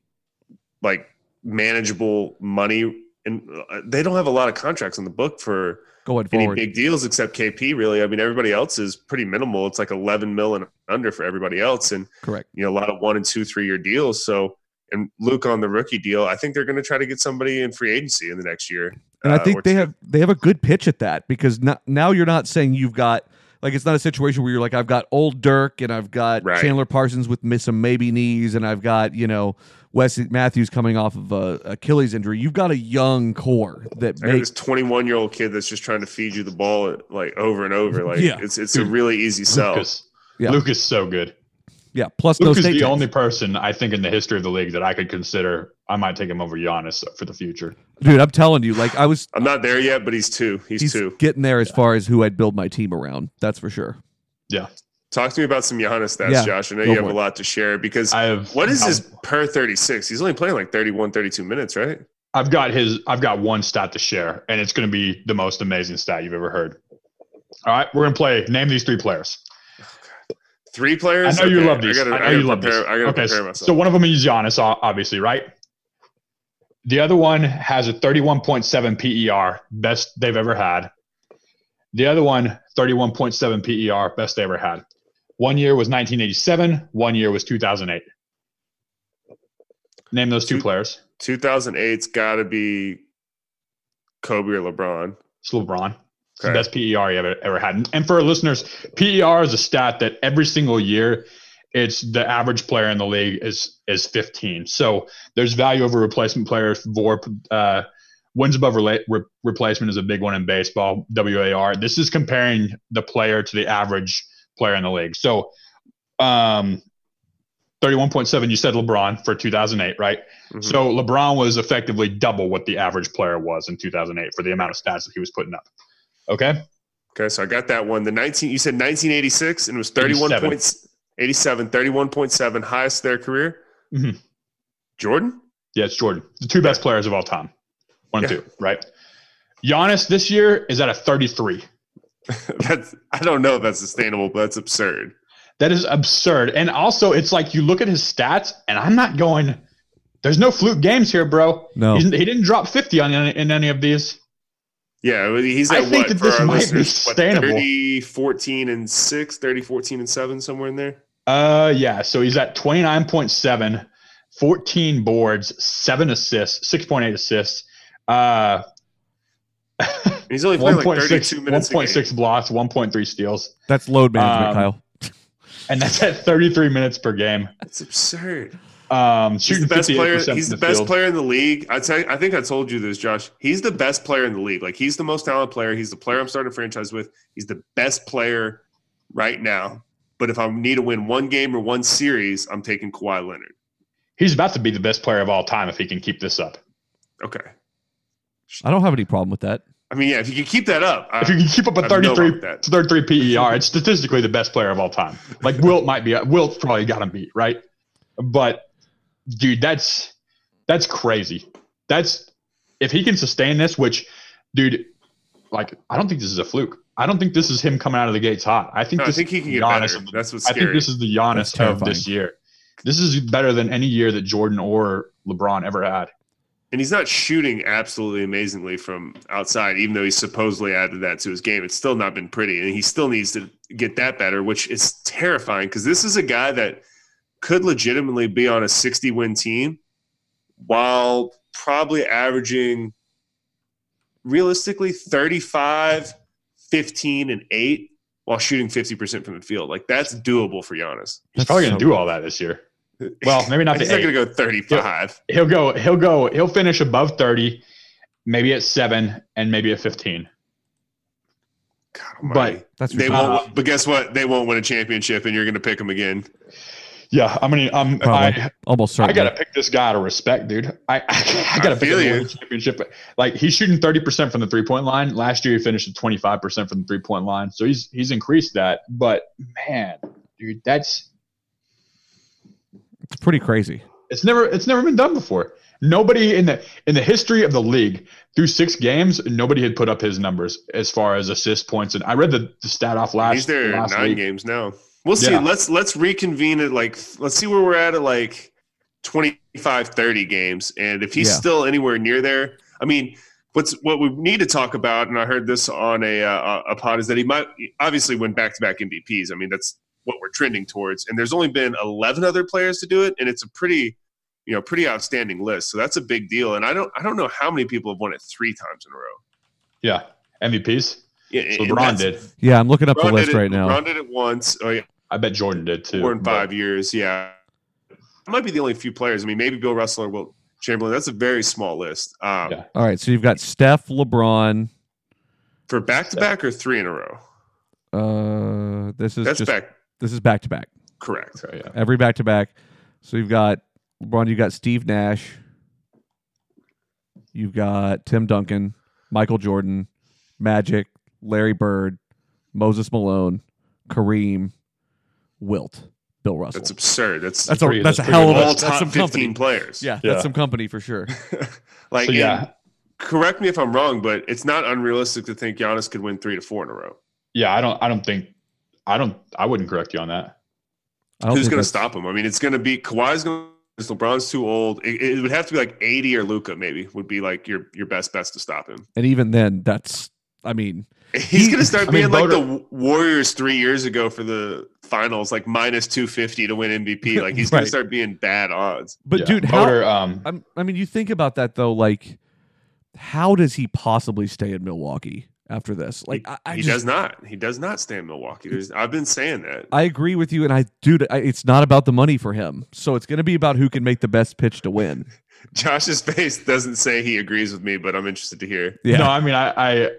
like manageable money, and uh, they don't have a lot of contracts on the book for Going any big deals except KP. Really, I mean, everybody else is pretty minimal. It's like eleven mil and under for everybody else, and correct. you know a lot of one and two, three year deals. So. And Luke on the rookie deal, I think they're going to try to get somebody in free agency in the next year. And I uh, think they two. have they have a good pitch at that because now, now you're not saying you've got like it's not a situation where you're like I've got old Dirk and I've got Right. Chandler Parsons with miss some maybe knees and I've got you know Wesley Matthews coming off of a Achilles injury. You've got a young core that I makes this 21 year old kid that's just trying to feed you the ball like over and over. Like Yeah. it's it's a really easy sell. Lucas, Yeah. Luke is so good. yeah. Plus no Luke is the tax. only person I think in the history of the league that I could consider. I might take him over Giannis for the future. dude. I'm telling you, like I was. I'm not there yet, but he's two. He's, He's two. getting there as far as who I'd build my team around. That's for sure. Yeah, Talk to me about some Giannis stats, Yeah, Josh. I know you have for a lot to share because I have. what is I've- his per 36? He's only playing like 31, 32 minutes, right? I've got his. I've got one stat to share, and it's going to be the most amazing stat you've ever heard. All right, we're going to play. Name these three players. Oh, three players? I players. know you love these. I, gotta- know gotta you love prepare, these. I gotta okay, prepare so- myself. so one of them is Giannis, obviously, right? The other one has a 31.7 PER, E best they've ever had. The other one, 31.7 PER, best they ever had. One year was 1987. One year was 2008. Name those two Two- players. 2008's got to be Kobe or LeBron. It's LeBron. It's the best PER you ever ever had. And- for our listeners, PER is a stat that every single year, it's the average player in the league is is 15. So there's value over replacement players. VORP uh, wins above rela- re- replacement is a big one in baseball. WAR. This is comparing the player to the average player in the league. So, um, 31.7. You said LeBron for 2008, right? Mhm. So LeBron was effectively double what the average player was in 2008 for the amount of stats that he was putting up. Okay. Okay, so I got that one. The 19, you said 1986, and it was 31 87. points, 87, 31.7, highest their career. Mhm. Jordan? Yeah, it's Jordan. The two best players of all time. One and Yeah. two, right? Giannis this year is at a 33. that's I don't know if that's sustainable, but that's absurd. That is absurd. And also, it's like you look at his stats, and I'm not going. There's no fluke games here, bro. No. He's, he didn't drop 50 on any, in any of these. Yeah, well, he's I at think what that for this our might be listeners? What, sustainable. 30, 14, and 6, 30, 14, and 7, somewhere in there. Uh, yeah. So he's at 29.7, 14 boards, seven assists, 6.8 assists. Uh, And he's only playing like 1.6 32 minutes. a game. 1.6 blocks, 1.3 steals, That's load management, Um, Kyle. and that's at 33 minutes per game. That's absurd. Um, He's the best player. He's from the best field. player in the league. I tell you, I think I told you this, Josh. He's the best player in the league. Like he's the most talented player. He's the player I'm starting a franchise with. He's the best player right now. But if I need to win one game or one series, I'm taking Kawhi Leonard. He's about to be the best player of all time if he can keep this up. Okay. I don't have any problem with that. I mean, yeah, if you can keep that up, I- If you can keep up a have 33, problem that. 33 PER, it's statistically the best player of all time. Like Wilt might be, Wilt's probably got him beat, right? But dude, that's that's crazy. That's if he can sustain this, which, dude, like I don't think this is a fluke. I don't think this is him coming out of the gates hot. I think No, I this think he is can get Giannis better. of That's what's scary. I think this is the That's Giannis of this year. This is better than any year that Jordan or LeBron ever had. And he's not shooting absolutely amazingly from outside, even though he supposedly added that to his game. It's still not been pretty, and he still needs to get that better, which is terrifying because this is a guy that could legitimately be on a 60 win team while probably averaging realistically 35, 15, and 8 while shooting 50% from the field. Like that's doable for Giannis. He's That's probably going so- to do all that this year. Well, maybe not. He's the not going to go 35. He'll go. He'll go. He'll finish above thirty, maybe at seven, and maybe at fifteen. God. But That's They won't. But guess what? They won't win a championship, and you're going to pick them again. yeah, I mean, I'm. Probably. I, Almost I gotta pick this guy out of respect, dude. I I, gotta I pick him to you. win the championship. Like he's shooting thirty percent from the three point line. Last year he finished at twenty five percent from the three point line. So he's he's increased that. But man, dude, that's It's pretty crazy. it's never it's never been done before. Nobody in the in the history of the league through six games, nobody had put up his numbers as far as assist points. And I read the, the stat off last. He's there last nine week. games now. We'll see. Yeah. Let's let's reconvene at like let's see where we're at at like 25, 30 games, and if he's Yeah. still anywhere near there, I mean. What's what we need to talk about, and I heard this on a uh, a pod, is that he might obviously win back to back MVPs. I mean, that's what we're trending towards, and there's only been 11 other players to do it, and it's a pretty, you know, pretty outstanding list. So that's a big deal, and I don't I don't know how many people have won it three times in a row. Yeah, MVPs. Yeah, So LeBron did. Yeah, I'm looking up the list it, right now. LeBron did it once. Oh yeah, I bet Jordan did too. four in but- five years. Yeah, it might be the only few players. I mean, maybe Bill Russell or Wilt Chamberlain. That's a very small list. Um, Yeah. All right, so you've got Steph, LeBron. For back to back or three in a row. Uh, this is That's just back. This is back to back. Correct. Okay, yeah. Every back to back. So you've got LeBron. You've got Steve Nash. You've got Tim Duncan, Michael Jordan, Magic, Larry Bird, Moses Malone, Kareem, Wilt, Bill Russell. That's absurd. That's, That's a pretty- that's, that's a hell of a all that's top some fifteen company. players. Yeah, Yeah. that's some company for sure. like So, yeah. and correct me if I'm wrong, but it's not unrealistic to think Giannis could win three to four in a row. Yeah, I don't. I don't think. I don't. I wouldn't correct you on that. Who's going to stop him? I mean, it's going to be Kawhi's going. to LeBron's too old. It, it would have to be like AD or Luka. Maybe would be like your your best bets to stop him. And even then, that's I mean, He's He- going to start I mean, being like Boder- the Warriors three years ago for the finals, like minus 250 to win MVP. Like he's going to start being bad odds. but Yeah. dude, how Boder, um, I'm, I mean, you think about that though. Like, how does he possibly stay in Milwaukee after this? Like, I, I he just, does not. He does not stay in Milwaukee. There's, I've been saying that. I agree with you, and I, dude, I, it's not about the money for him. So it's going to be about who can make the best pitch to win. Josh's face doesn't say he agrees with me, but I'm interested to hear. Yeah, no, I mean, I, I,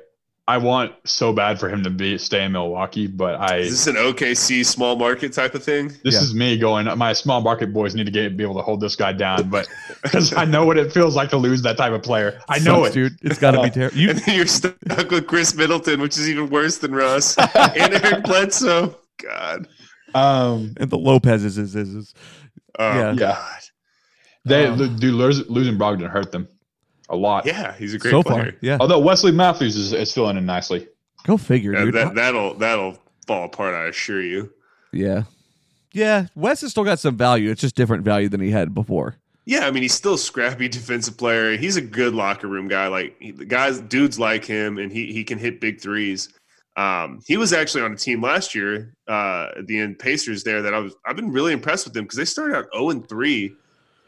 I want so bad for him to be stay in Milwaukee, but I. Is this an OKC small market type of thing? This Yeah. is me going. My small market boys need to get be able to hold this guy down, but because I know what it feels like to lose that type of player. I know Sucks, it. dude. It's got to be terrible. You- and you're stuck with Khris Middleton, which is even worse than Russ and Eric Bledsoe. God. Um, and the Lopez is is is. is Oh, Yeah. God. they Um, dude losing, losing Brogdon hurt them a lot. Yeah, he's a great so player. far, yeah. Although Wesley Matthews is, is filling in nicely. Go figure, Yeah, dude. that, that'll that'll fall apart, I assure you. yeah, yeah. Wes has still got some value. It's just different value than he had before. Yeah, I mean he's still a scrappy defensive player. He's a good locker room guy. Like he, the guys, dudes like him, and he he can hit big threes. Um, he was actually on a team last year uh, the end Pacers there that I was I've been really impressed with them because they started out zero and three,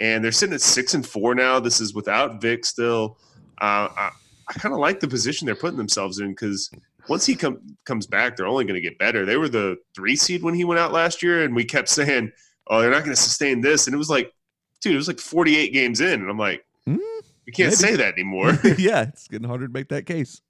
and they're sitting at six and four now. This is without Vic still. Uh, I, I kind of like the position they're putting themselves in because once he come, comes back, they're only going to get better. They were the three seed when he went out last year, and we kept saying, "Oh, they're not going to sustain this," and it was like dude, it was like 48 games in, and I'm like, Mm, we can't maybe. say that anymore. yeah, it's getting harder to make that case.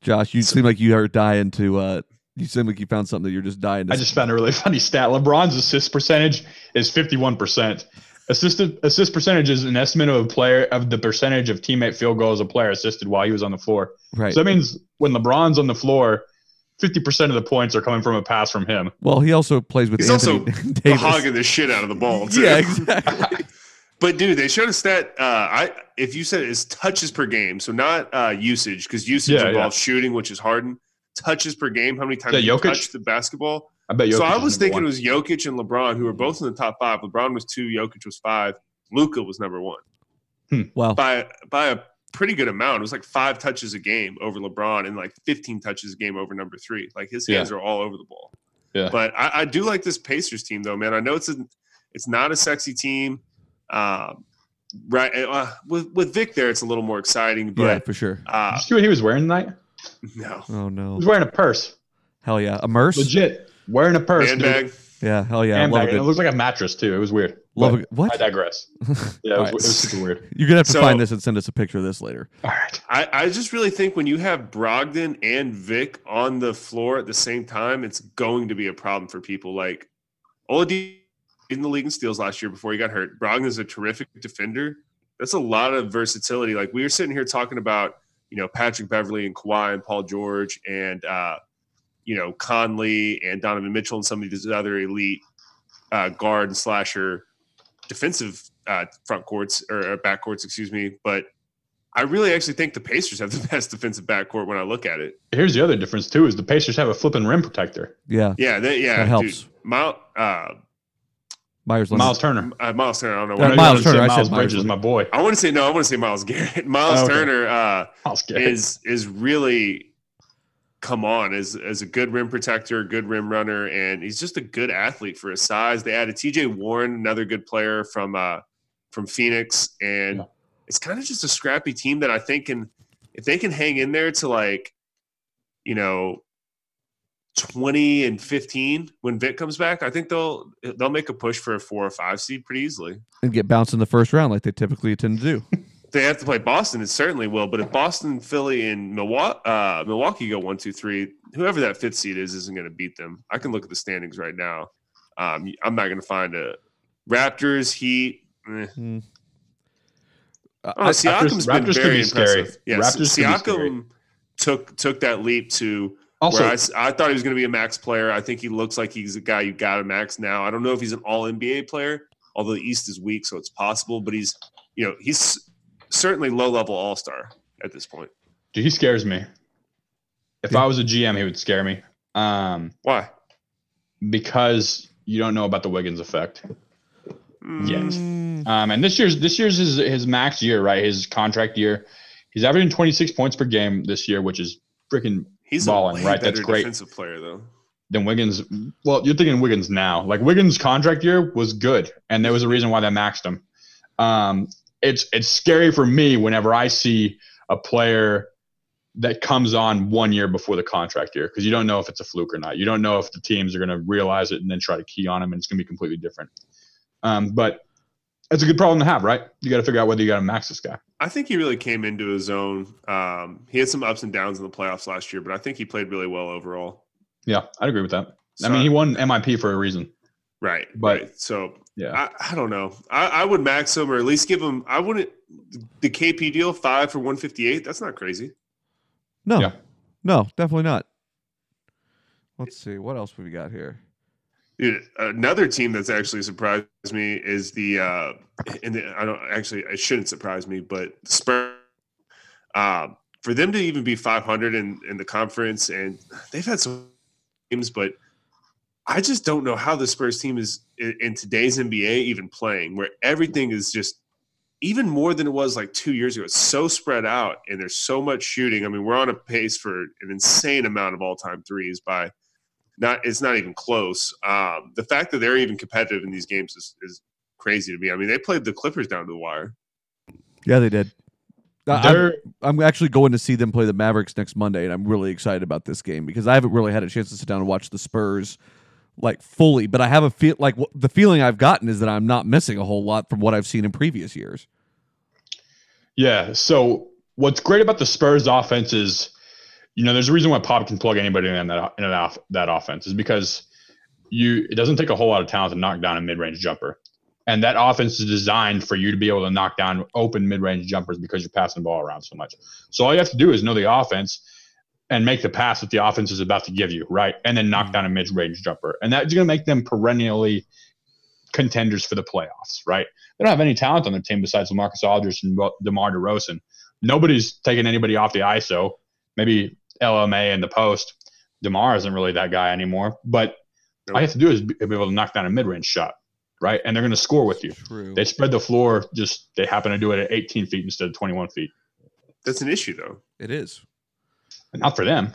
Josh, you seem like you are dying to. uh You seem like you found something that you're just dying to. I just found a really funny stat. LeBron's assist percentage is 51%. Assist assist percentage is an estimate of a player of the percentage of teammate field goals a player assisted while he was on the floor. Right. So that means when LeBron's on the floor, fifty percent of the points are coming from a pass from him. well, he also plays with He's Anthony also Davis. hogging the shit out of the ball. Too. yeah, exactly. But dude, they showed a stat. Uh, I if you said it's touches per game, so not uh, usage, because usage Yeah, involves shooting, which is Harden. Touches per game, how many times that you Jokic? touch the basketball? I bet. so I was thinking one. it was Jokic and LeBron, who were both in the top five. LeBron was two, Jokic was five. Luka was number one Wow. by by a pretty good amount. It was like five touches a game over LeBron and like 15 touches a game over number three. Like his hands are all over the ball. Yeah. But I, I do like this Pacers team though, man. I know it's a, it's not a sexy team. Um, right. Uh, with with Vic there, it's a little more exciting. yeah, for sure. Did uh, you see what he was wearing tonight? No Oh no. He's wearing a purse. Hell yeah. A merce? Legit wearing a purse. dude. handbag. Yeah, hell yeah. Handbag. Love a And it looks like a mattress too. It was weird. love But a, what? I digress. Yeah, it was, All right. it was super weird. You're gonna have to So- find this and send us a picture of this later. All right. I, I just really think when you have Brogdon and Vic on the floor at the same time, it's going to be a problem for people. Like Oladipo in the league in steals last year before he got hurt. Brogdon is a terrific defender. That's a lot of versatility. Like we were sitting here talking about, you know, Patrick Beverley and Kawhi and Paul George and uh, you know Conley and Donovan Mitchell and some of these other elite uh, guard and slasher defensive uh, front courts or, or back courts, excuse me. But I really actually think the Pacers have the best defensive backcourt when I look at it. Here's the other difference too: is the Pacers have a flipping rim protector, Yeah. Yeah, they, yeah, That helps. Dude, Miles, uh, Meyers Leonard. Miles Turner. uh, Miles Turner. I don't know. Uh, What Miles I was gonna Turner, say I said Miles Myers Bridges, Leonard. my boy. I want to say no. I want to say Myles Garrett. Miles Oh, okay. Turner uh, Myles Garrett. is is really come on as as a good rim protector, good rim runner, and he's just a good athlete for his size. They added T.J. Warren, another good player from uh, from Phoenix, and Yeah. it's kind of just a scrappy team that I think can if they can hang in there to like you know 20 and 15 when Vic comes back, I think they'll they'll make a push for a four or five seed pretty easily. and get bounced in the first round like they typically tend to do. They have to play Boston, it certainly will. But if Boston, Philly, and Milwaukee, uh, Milwaukee go one, two, three, whoever that fifth seed is isn't going to beat them. I can look at the standings right now. Um, I'm not going to find a Raptors, Heat. eh. Hmm. Oh, I- Siakam's been Raptors could very be scary. Yeah, Raptors could be scary. Siakam took took that leap to also, where I, s- I thought he was going to be a max player. I think he looks like he's a guy you got a max now. I don't know if he's an All NBA player, although the East is weak, so it's possible. But he's you know he's certainly low level All Star at this point. dude, he scares me. If I was a GM, he would scare me. Um, Why? because you don't know about the Wiggins effect. Mm, Yes. Um, and this year's this year's his his max year, right? His contract year. He's averaging 26 points per game this year, which is freaking He's balling, right? better That's great. defensive player though. Then Wiggins. Well, you're thinking Wiggins now. Like Wiggins' contract year was good, and there was a reason why they maxed him. Um, it's it's scary for me whenever I see a player that comes on one year before the contract year because you don't know if it's a fluke or not. You don't know if the teams are going to realize it and then try to key on him, and it's going to be completely different. Um, but it's a good problem to have, right? You got to figure out whether you got to max this guy. I think he really came into his own. Um, he had some ups and downs in the playoffs last year, but I think he played really well overall. Yeah, I'd agree with that. I mean, he won MIP for a reason. Right, But- right. So Yeah. I, I don't know. I, I would max him or at least give him. I wouldn't. The KP deal five for one fifty eight. That's not crazy. no, Yeah. no, definitely not. Let's see what else we got here. Another team that's actually surprised me is the. Uh, and the, I don't actually. It shouldn't surprise me, but the Spurs. Um, for them to even be five hundred in in the conference, and they've had some games, but I just don't know how the Spurs team is in, in today's NBA even playing, where everything is just even more than it was like two years ago. It's so spread out, and there's so much shooting. I mean, we're on a pace for an insane amount of all time threes by not. It's not even close. Um, the fact that they're even competitive in these games is, is crazy to me. I mean, they played the Clippers down to the wire. Yeah, they did. I- I'm, I'm actually going to see them play the Mavericks next Monday, and I'm really excited about this game because I haven't really had a chance to sit down and watch the Spurs like fully. But I have a feel like wh- the feeling I've gotten is that I'm not missing a whole lot from what I've seen in previous years. Yeah. So what's great about the Spurs offense is, you know, there's a reason why Pop can plug anybody in that in that, off, that offense is because you it doesn't take a whole lot of talent to knock down a mid range jumper. And that offense is designed for you to be able to knock down open mid range jumpers because you're passing the ball around so much. So all you have to do is know the offense and make the pass that the offense is about to give you, right? And then knock mm-hmm. down a mid range jumper. And that's going to make them perennially contenders for the playoffs, right? They don't have any talent on their team besides Marcus Aldridge and DeMar DeRozan. Nobody's taking anybody off the ISO. Maybe LMA in the post. DeMar isn't really that guy anymore. But all you have to do is be able to knock down a mid range shot, right? And they're going to score with you. True. They spread the floor, just they happen to do it at 18 feet instead of 21 feet. That's an issue, though. It is. Not for them.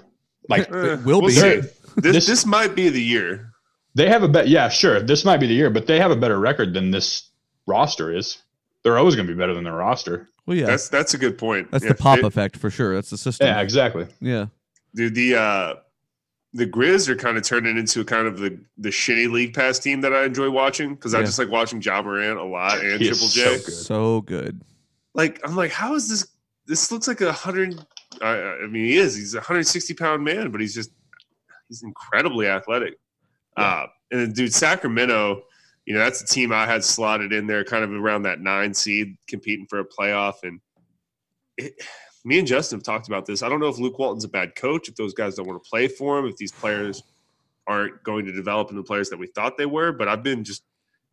Like It will we'll be. This, this- this might be the year. they have a bet. Yeah, sure. This might be the year, but they have a better record than this roster is. They're always going to be better than their roster. Well, yeah. That's, That's that's a good point. That's the pop it- effect for sure. That's the system. Yeah, exactly. Yeah. Dude. The uh, the Grizz are kind of turning into kind of the the shitty league pass team that I enjoy watching because I Yeah. just like watching Ja Morant a lot and He is Triple so J. good. So good. like I'm like, how is this? This looks like a hundred. I, I mean, he is. He's a 160 pound man, but he's just he's incredibly athletic. Uh, and then, dude, Sacramento, you know, that's a team I had slotted in there, kind of around that nine seed, competing for a playoff. And it, me and Justin have talked about this. I don't know if Luke Walton's a bad coach, if those guys don't want to play for him, if these players aren't going to develop into the players that we thought they were. But I've been just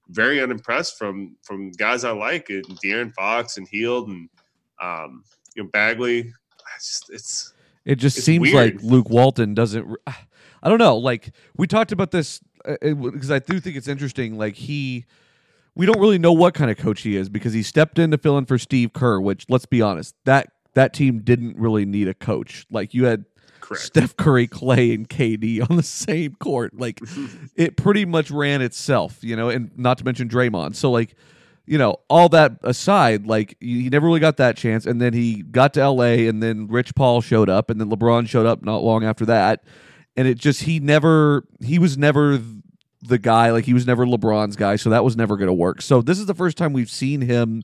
very unimpressed from from guys I like, and De'Aaron Fox and Hield and um, you know Bagley. Just it's It just It's seems weird. like Luke Walton doesn't. I don't know. Like we talked about this because I do think it's interesting. Like he, we don't really know what kind of coach he is because he stepped in to fill in for Steve Kerr. Which let's be honest, that that team didn't really need a coach. Like you had correct. Steph Curry, Klay, and KD on the same court. Like it pretty much ran itself, you know, and not to mention Draymond. So like, you know, all that aside, like he never really got that chance. And then he got to LA and then Rich Paul showed up and then LeBron showed up not long after that. And it just he never he was never the guy, like he was never LeBron's guy, so that was never gonna work. So this is the first time we've seen him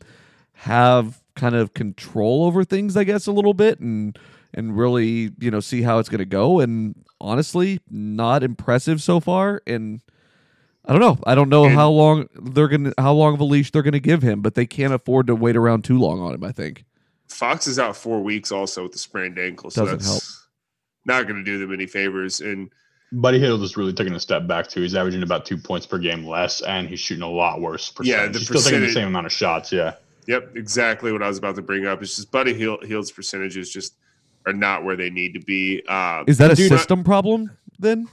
have kind of control over things, I guess, a little bit and and really, you know, see how it's going to go. And honestly, not impressive so far. And I don't know. I don't know And- how long they're gonna, how long of a leash they're gonna give him, but they can't afford to wait around too long on him. I think. Fox is out four weeks also with the sprained ankle, so Doesn't that's help. not going to do them any favors. And Buddy Hield is really taking a step back too. He's averaging about two points per game less, and he's shooting a lot worse. Yeah, Percentage. the he's still taking the same amount of shots. Yeah, Yep, exactly what I was about to bring up. It's just Buddy Hield, Hield's percentages just are not where they need to be. Uh, Is that a Dude, I- system problem? Then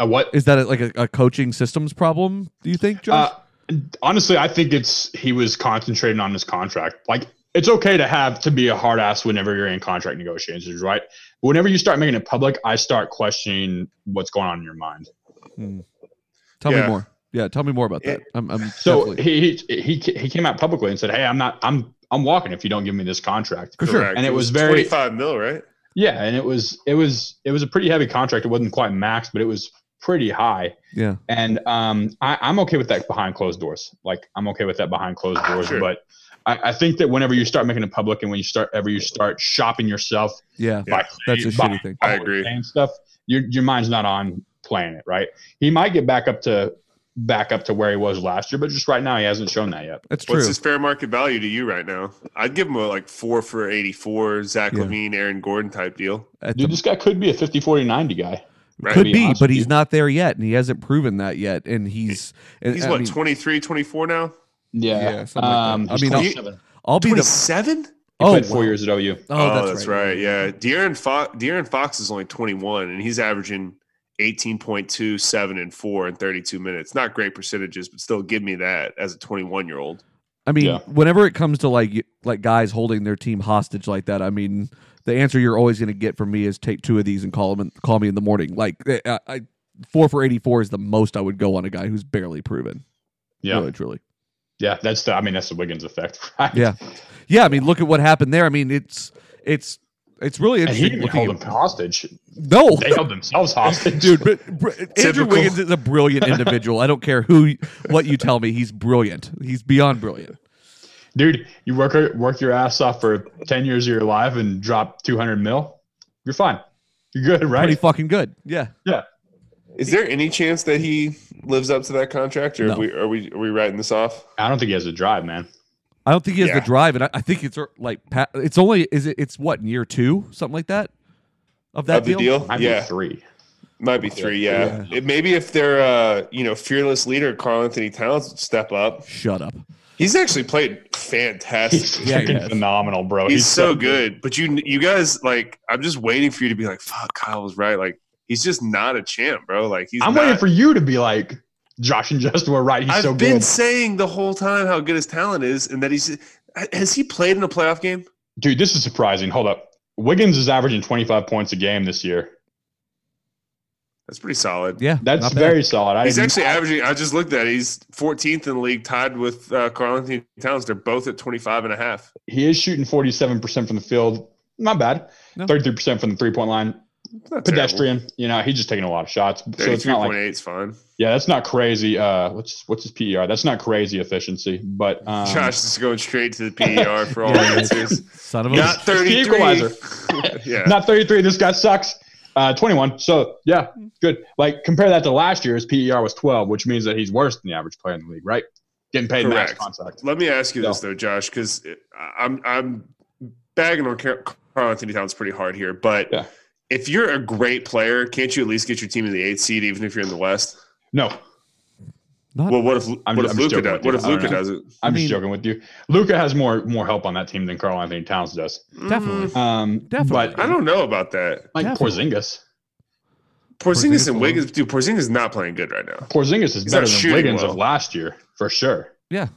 uh, what? is that a, like a, a coaching systems problem? Do you think, Josh? Uh, honestly, I think it's he was concentrating on his contract. Like it's okay to have to be a hard ass whenever you're in contract negotiations, right? But whenever you start making it public, I start questioning what's going on in your mind. tell yeah. me more. Yeah, tell me more about Yeah. that. I'm, I'm So definitely- he, he he he came out publicly and said, "Hey, I'm not I'm I'm walking if you don't give me this contract." For sure. correct. And it was very- 25 mil, right? Yeah, and it was it was it was a pretty heavy contract. It wasn't quite max, but it was pretty high. yeah. And um, I, I'm okay with that behind closed doors. Like I'm okay with that behind closed doors. Sure. But I, I think that whenever you start making it public and when you start ever you start shopping yourself Yeah. by That's a by shitty thing. I agree. and stuff, your your mind's not on playing it right. He might get back up to back up to where he was last year, but just right now he hasn't shown that yet. That's true. What's his fair market value to you right now? I'd give him a like four for 84, Zach Yeah. LaVine, Aaron Gordon type deal. At Dude, the- this guy could be a 50 40 90 guy. Right. could be be, but he's not there yet, and he hasn't proven that yet. And he's and, He's I what, mean, 23, 24 now? Yeah. Yeah, something like that. um, I mean, I'll- I'll be the 27? He oh played four wow. years at OU. Oh, that's, right. Yeah. De'Aaron, Fo- De'Aaron Fox is only 21, and he's averaging 18.2, 7, and 4 in 32 minutes. Not great percentages, but still give me that as a 21 year old. I mean, Yeah. whenever it comes to like like guys holding their team hostage like that, I mean, the answer you're always going to get from me is take two of these and call them in, call me in the morning. Like eh, I, I, four for eighty four is the most I would go on a guy who's barely proven. Yeah. really, truly. Yeah. That's the, I mean, that's the Wiggins effect, right? Yeah, yeah. I mean, look at what happened there. I mean, it's it's it's really And he interesting. didn't looking hold at- him hostage. no, They held themselves hostage. dude. But, but Andrew Wiggins is a brilliant individual. I don't care who, what you tell me. He's brilliant. He's beyond brilliant. Dude, you work work your ass off for 10 years of your life and drop 200 mil, you're fine. You're good, right? Pretty fucking good. Yeah. yeah. Is there any chance that he lives up to that contract, or No. are we are we are we writing this off? I don't think he has a drive, man. I don't think he has Yeah. the drive, and I, I think it's uh, like it's only is it it's what in year two something like that of that Of the deal. deal? Might be yeah, three. might be three. Yeah, It- maybe if their uh, you know fearless leader Karl-Anthony Towns would step up. Shut up. He's actually played He's fantastic. Yeah, he phenomenal, bro. He's so good, but you you guys like I'm just waiting for you to be like, fuck, Kyle was right. Like he's just not a champ, bro. Like he's. I'm not- waiting for you to be like Josh and Justin were right. He's so good. I've so been good, saying the whole time how good his talent is, and that he's. Has he played in a playoff game? dude. This is surprising. Hold up, Wiggins is averaging 25 points a game this year. That's pretty solid. Yeah, That's very solid. I He's didn't- actually averaging. I just looked at. it. He's 14th in the league, tied with uh, Karl-Anthony Towns. They're both at 25 and a half. he is shooting 47% from the field. Not bad. No. 33% from the three point line. Not Pedestrian. You know, he's just taking a lot of shots. So it's not like 33.8 is fine. yeah, that's not crazy. Uh, what's what's his PER? That's not crazy efficiency, but um, Josh is going straight to the PER for all answers. Son of a. Not It's the 33. equalizer. yeah. not 33. This guy sucks. Uh, 21. So yeah, good. Like compare that to last year's PER was 12, which means that he's worse than the average player in the league, right? Getting paid max contract. Let me ask you this though, Josh, because I'm I'm bagging on Car- Karl-Anthony Towns pretty hard here, but Yeah. If you're a great player, can't you at least get your team in the eighth seed, even if you're in the West? No, Not, Well, what if I'm- what if I'm Luka does? with What if Luka does it? I'm I mean- just joking with you. Luka has more more help on that team than Karl-Anthony Towns does. definitely. Mm, Um, Definitely. But I don't know about that. like Definitely. Porzingis. Porzingis Porzingis and. Wiggins, dude. Porzingis is not playing good right now. Porzingis is He's better than Wiggins well. of last year for sure. Yeah.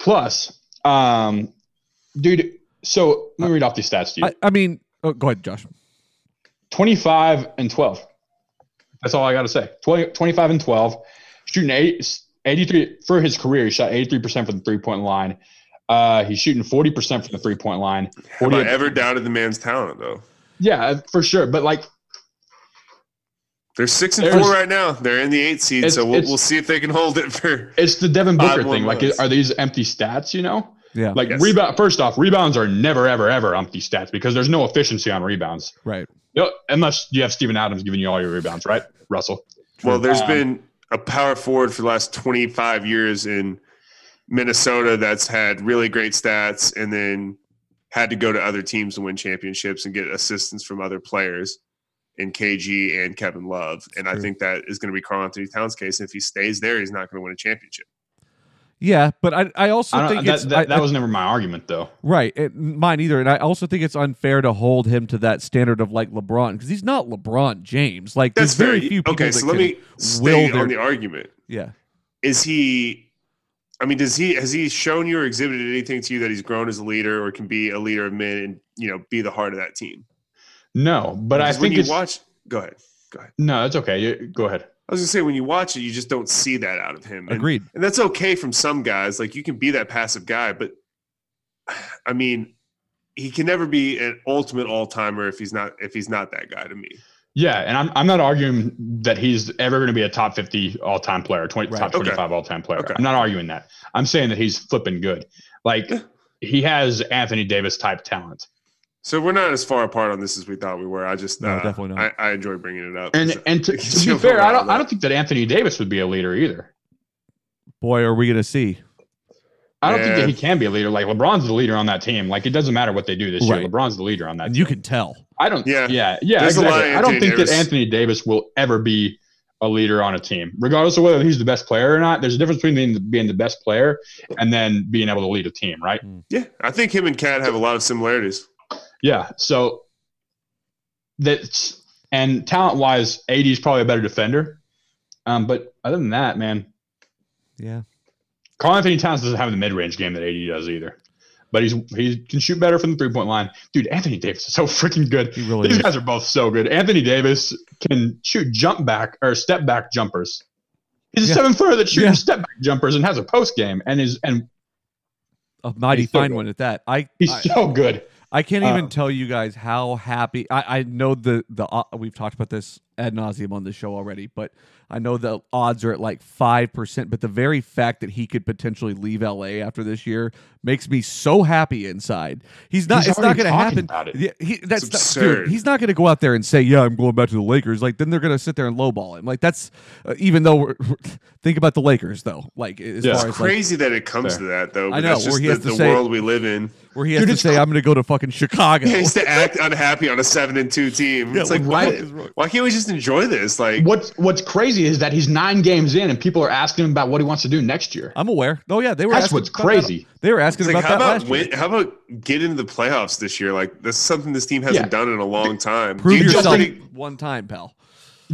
Plus, um, dude. So let me read off these stats to you. I, I mean, oh, go ahead, Josh. 25 and 12. That's all I got to say. 20, 25 and 12. Shooting eight, 83 for his career. He shot 83% from the three point line. Uh, he's shooting 40% from the three point line. Have 40 I ever doubted the man's talent though? yeah, for sure. But like, They're six and four right now. They're in the eight seed, so we'll, we'll see if they can hold it for. it's the Devin Booker thing. Like, are these empty stats, you know? Yeah. Like, Yes. rebound, first off, rebounds are never, ever, ever empty stats because there's no efficiency on rebounds. right. You know, unless you have Steven Adams giving you all your rebounds, right? Russell. Well, there's Um, been a power forward for the last 25 years in Minnesota that's had really great stats and then had to go to other teams to win championships and get assistance from other players in KG and Kevin Love. And I think that is going to be Karl-Anthony Towns' case. And if he stays there, he's not going to win a championship. Yeah, but I, I also I think don't, it's that, that, I- that I- was never my argument, though. right. It, mine either, and I also think it's unfair to hold him to that standard of like LeBron because he's not LeBron James. Like That's there's very fair. few people. Okay, that so let me will stay their- on the argument. Yeah. Is he? I mean, does he has he shown you or exhibited anything to you that he's grown as a leader or can be a leader of men and you know be the heart of that team? No, but I Because when think you it's watch. Go ahead. Go ahead. no, that's okay. You, go ahead. I was gonna say when you watch it, you just don't see that out of him. And, Agreed. And that's okay from some guys. Like you can be that passive guy, but I mean, he can never be an ultimate all timer if he's not if he's not that guy to me. Yeah, and I'm I'm not arguing that he's ever going to be a top 50 all time player, 20, Right. top Okay. 25 all time player. Okay. I'm not arguing that. I'm saying that he's flipping good. Like he has Anthony Davis type talent. So we're not as far apart on this as we thought we were. I just No, uh, definitely not. I, I enjoy bringing it up. And and to, to be fair, I don't I don't think that Anthony Davis would be a leader either. Boy, are we gonna see? I don't think that he can be a leader. Like LeBron's the leader on that team. Like it doesn't matter what they do this Right. year. LeBron's the leader on that. And team. you can tell. I don't. Yeah. Yeah, yeah, yeah. There's Exactly. I don't Anthony think Davis. that Anthony Davis will ever be a leader on a team, regardless of whether he's the best player or not. There's a difference between being, being the best player and then being able to lead a team, right? yeah, I think him and KAT have a lot of similarities. Yeah. So that's and talent wise, AD is probably a better defender. Um, but other than that, man, Yeah. Karl-Anthony Towns doesn't have the mid range game that AD does either. But he's he can shoot better from the three point line. Dude, Anthony Davis is so freaking good. He really These is. guys are both so good. Anthony Davis can shoot jump back or step back jumpers. He's a Yeah. seven footer that shoots Yeah. step back jumpers and has a post game and is and A mighty He's so fine one at that. I he's I, so good. I can't even Um, tell you guys how happy I, I know the the uh, we've talked about this ad nauseum on the show already, but I know the odds are at like five percent. But the very fact that he could potentially leave LA after this year makes me so happy inside. He's not. He's it's not going to happen. Yeah, he, that's It's not- dude, absurd. he's not going to go out there and say, "Yeah, I'm going back to the Lakers." Like then they're going to sit there and lowball him. Like that's uh, even though we're, think about the Lakers though. Like as Yeah. far as like, Crazy that it comes Fair. to that though. But I know, that's where just he the, has to the say- world we live in. Where he has Dude, to say, cr- "I'm going to go to fucking Chicago." He has to act unhappy on a seven and two team. Yeah, it's like, why, fuck why can't we just enjoy this? Like, What's What's crazy is that he's nine games in, and people are asking him about what he wants to do next year. I'm aware. Oh yeah, they were. That's asking what's about that- crazy. They were asking like, about how that about last year. win, how about get into the playoffs this year? Like, that's something this team hasn't Yeah. done in a long time. Prove Do you yourself think- one time, pal.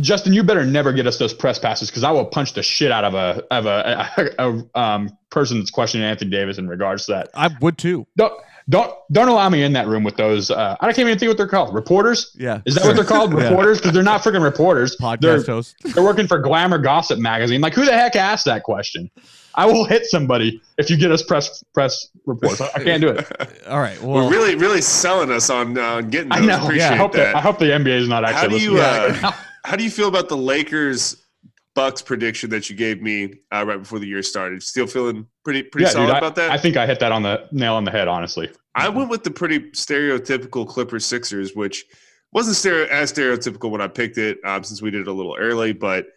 Justin, you better never get us those press passes because I will punch the shit out of a of a, a, a, um, person that's questioning Anthony Davis in regards to that. I would too. Don't don't don't allow me in that room with those. Uh, I can't even think what they're called. Reporters. Yeah. Is that what they're called? Reporters? Because they're not freaking reporters. Podcast They're, host. they're working for Glamour Gossip magazine. Like, who the heck asked that question? I will hit somebody if you get us press press reports. I I can't do it. All right. We're Well, really, really selling us on uh, getting those. I know. Appreciate Yeah, I hope that. that. I hope the NBA is not How actually do you, listening. uh. How do you feel about the Lakers Bucks prediction that you gave me uh, right before the year started? Still feeling pretty pretty Yeah, solid dude, I, about that? I think I hit that on the nail on the head. Honestly, I went with the pretty stereotypical Clippers Sixers, which wasn't stereo, as stereotypical when I picked it um, since we did it a little early, but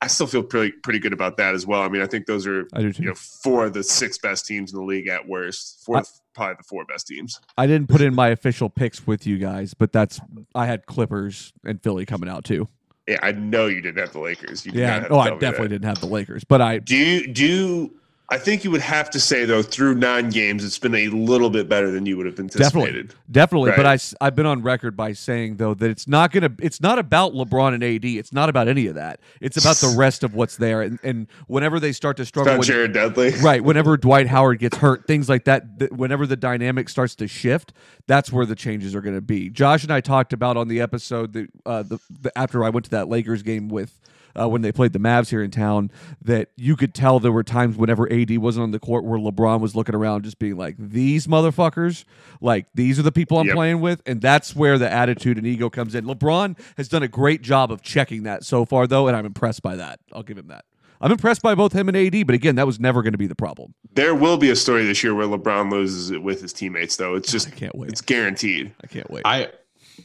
I still feel pretty pretty good about that as well. I mean, I think those are I do you know four of the six best teams in the league at worst. Four, I- probably the four best teams. I didn't put in my official picks with you guys, but that's I had Clippers and Philly coming out too. Yeah, I know you didn't have the Lakers. You Yeah. have Oh, I definitely that. didn't have the Lakers, but I Do do? I think you would have to say though, through nine games, it's been a little bit better than you would have anticipated. Definitely, but Right. I, have been on record by saying though that it's not gonna it's not about LeBron and AD. It's not about any of that. It's about the rest of what's there. And, and whenever they start to It's struggle, not with, Jared Dudley. right? Whenever Dwight Howard gets hurt, things like that. th- whenever the dynamic starts to shift, that's where the changes are going to be. Josh and I talked about on the episode that uh, the, the after I went to that Lakers game with. Uh, when they played the Mavs here in town, that you could tell there were times whenever AD wasn't on the court where LeBron was looking around, just being like, "These motherfuckers, like these are the people I'm Yep. playing with," and that's where the attitude and ego comes in. LeBron has done a great job of checking that so far, though, and I'm impressed by that. I'll give him that. I'm impressed by both him and AD, but again, that was never going to be the problem. There will be a story this year where LeBron loses it with his teammates, though. It's just I can't wait. it's guaranteed. I can't wait. I,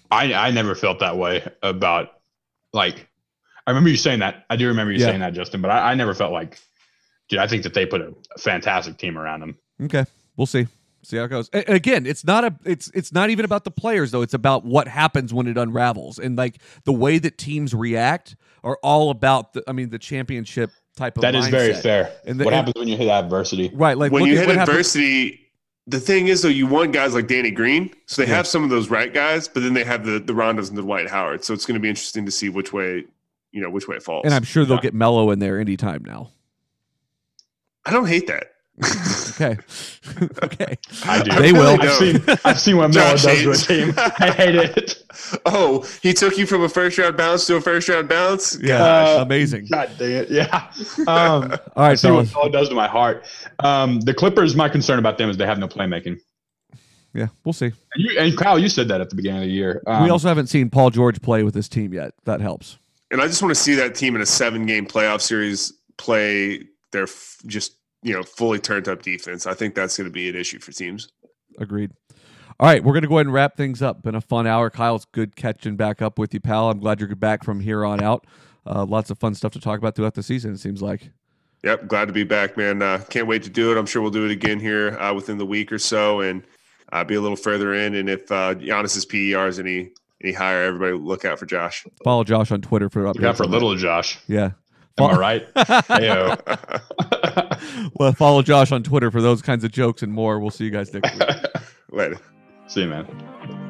I, I never felt that way about like. I remember you saying that. I do remember you Yeah. saying that, Justin. But I, I never felt like, dude. I think that they put a, fantastic team around him. Okay, we'll see. See how it goes. A- again, it's not a it's it's not even about the players though. It's about what happens when it unravels and like the way that teams react are all about the I mean the championship type of That is very fair. And the- what and- happens when you hit adversity? Right, like when look you hit what happened- adversity, the thing is though, you want guys like Danny Green, so they Yeah. have some of those right guys, but then they have the the Rondos and the Dwight Howard. So it's going to be interesting to see which way you know which way it falls. and I'm sure they'll Yeah. get Melo in there anytime now. I don't hate that. Okay, okay. I do. They will. I've seen. I've seen what Melo Josh does to a team. I hate it. Oh, he took you from a first round bounce to a first round bounce. Yeah, Uh, amazing. God dang it. Yeah. Um, All I right, see what fellas. Does to my heart. Um, the Clippers. My concern about them is they have no playmaking. Yeah, we'll see. And, you, and Kyle, you said that at the beginning of the year. Um, we also haven't seen Paul George play with this team yet. That helps. And I just want to see that team in a seven game playoff series play their f- just you know fully turned up defense. I think that's going to be an issue for teams. Agreed. All right, we're going to go ahead and wrap things up. Been a fun hour. Kyle, it's good catching back up with you, pal. I'm glad you're back from here on out. Uh, lots of fun stuff to talk about throughout the season, it seems like. Yep, glad to be back, man. Uh, can't wait to do it. I'm sure we'll do it again here uh, within the week or so, and uh, be a little further in. And if uh, Giannis's PER is any any higher, everybody look out for Josh. Follow Josh on Twitter for updates. Look out for little Josh. Yeah. Am I right? Heyo. well, follow Josh on Twitter for those kinds of jokes and more. We'll see you guys next week. Later. See you, man.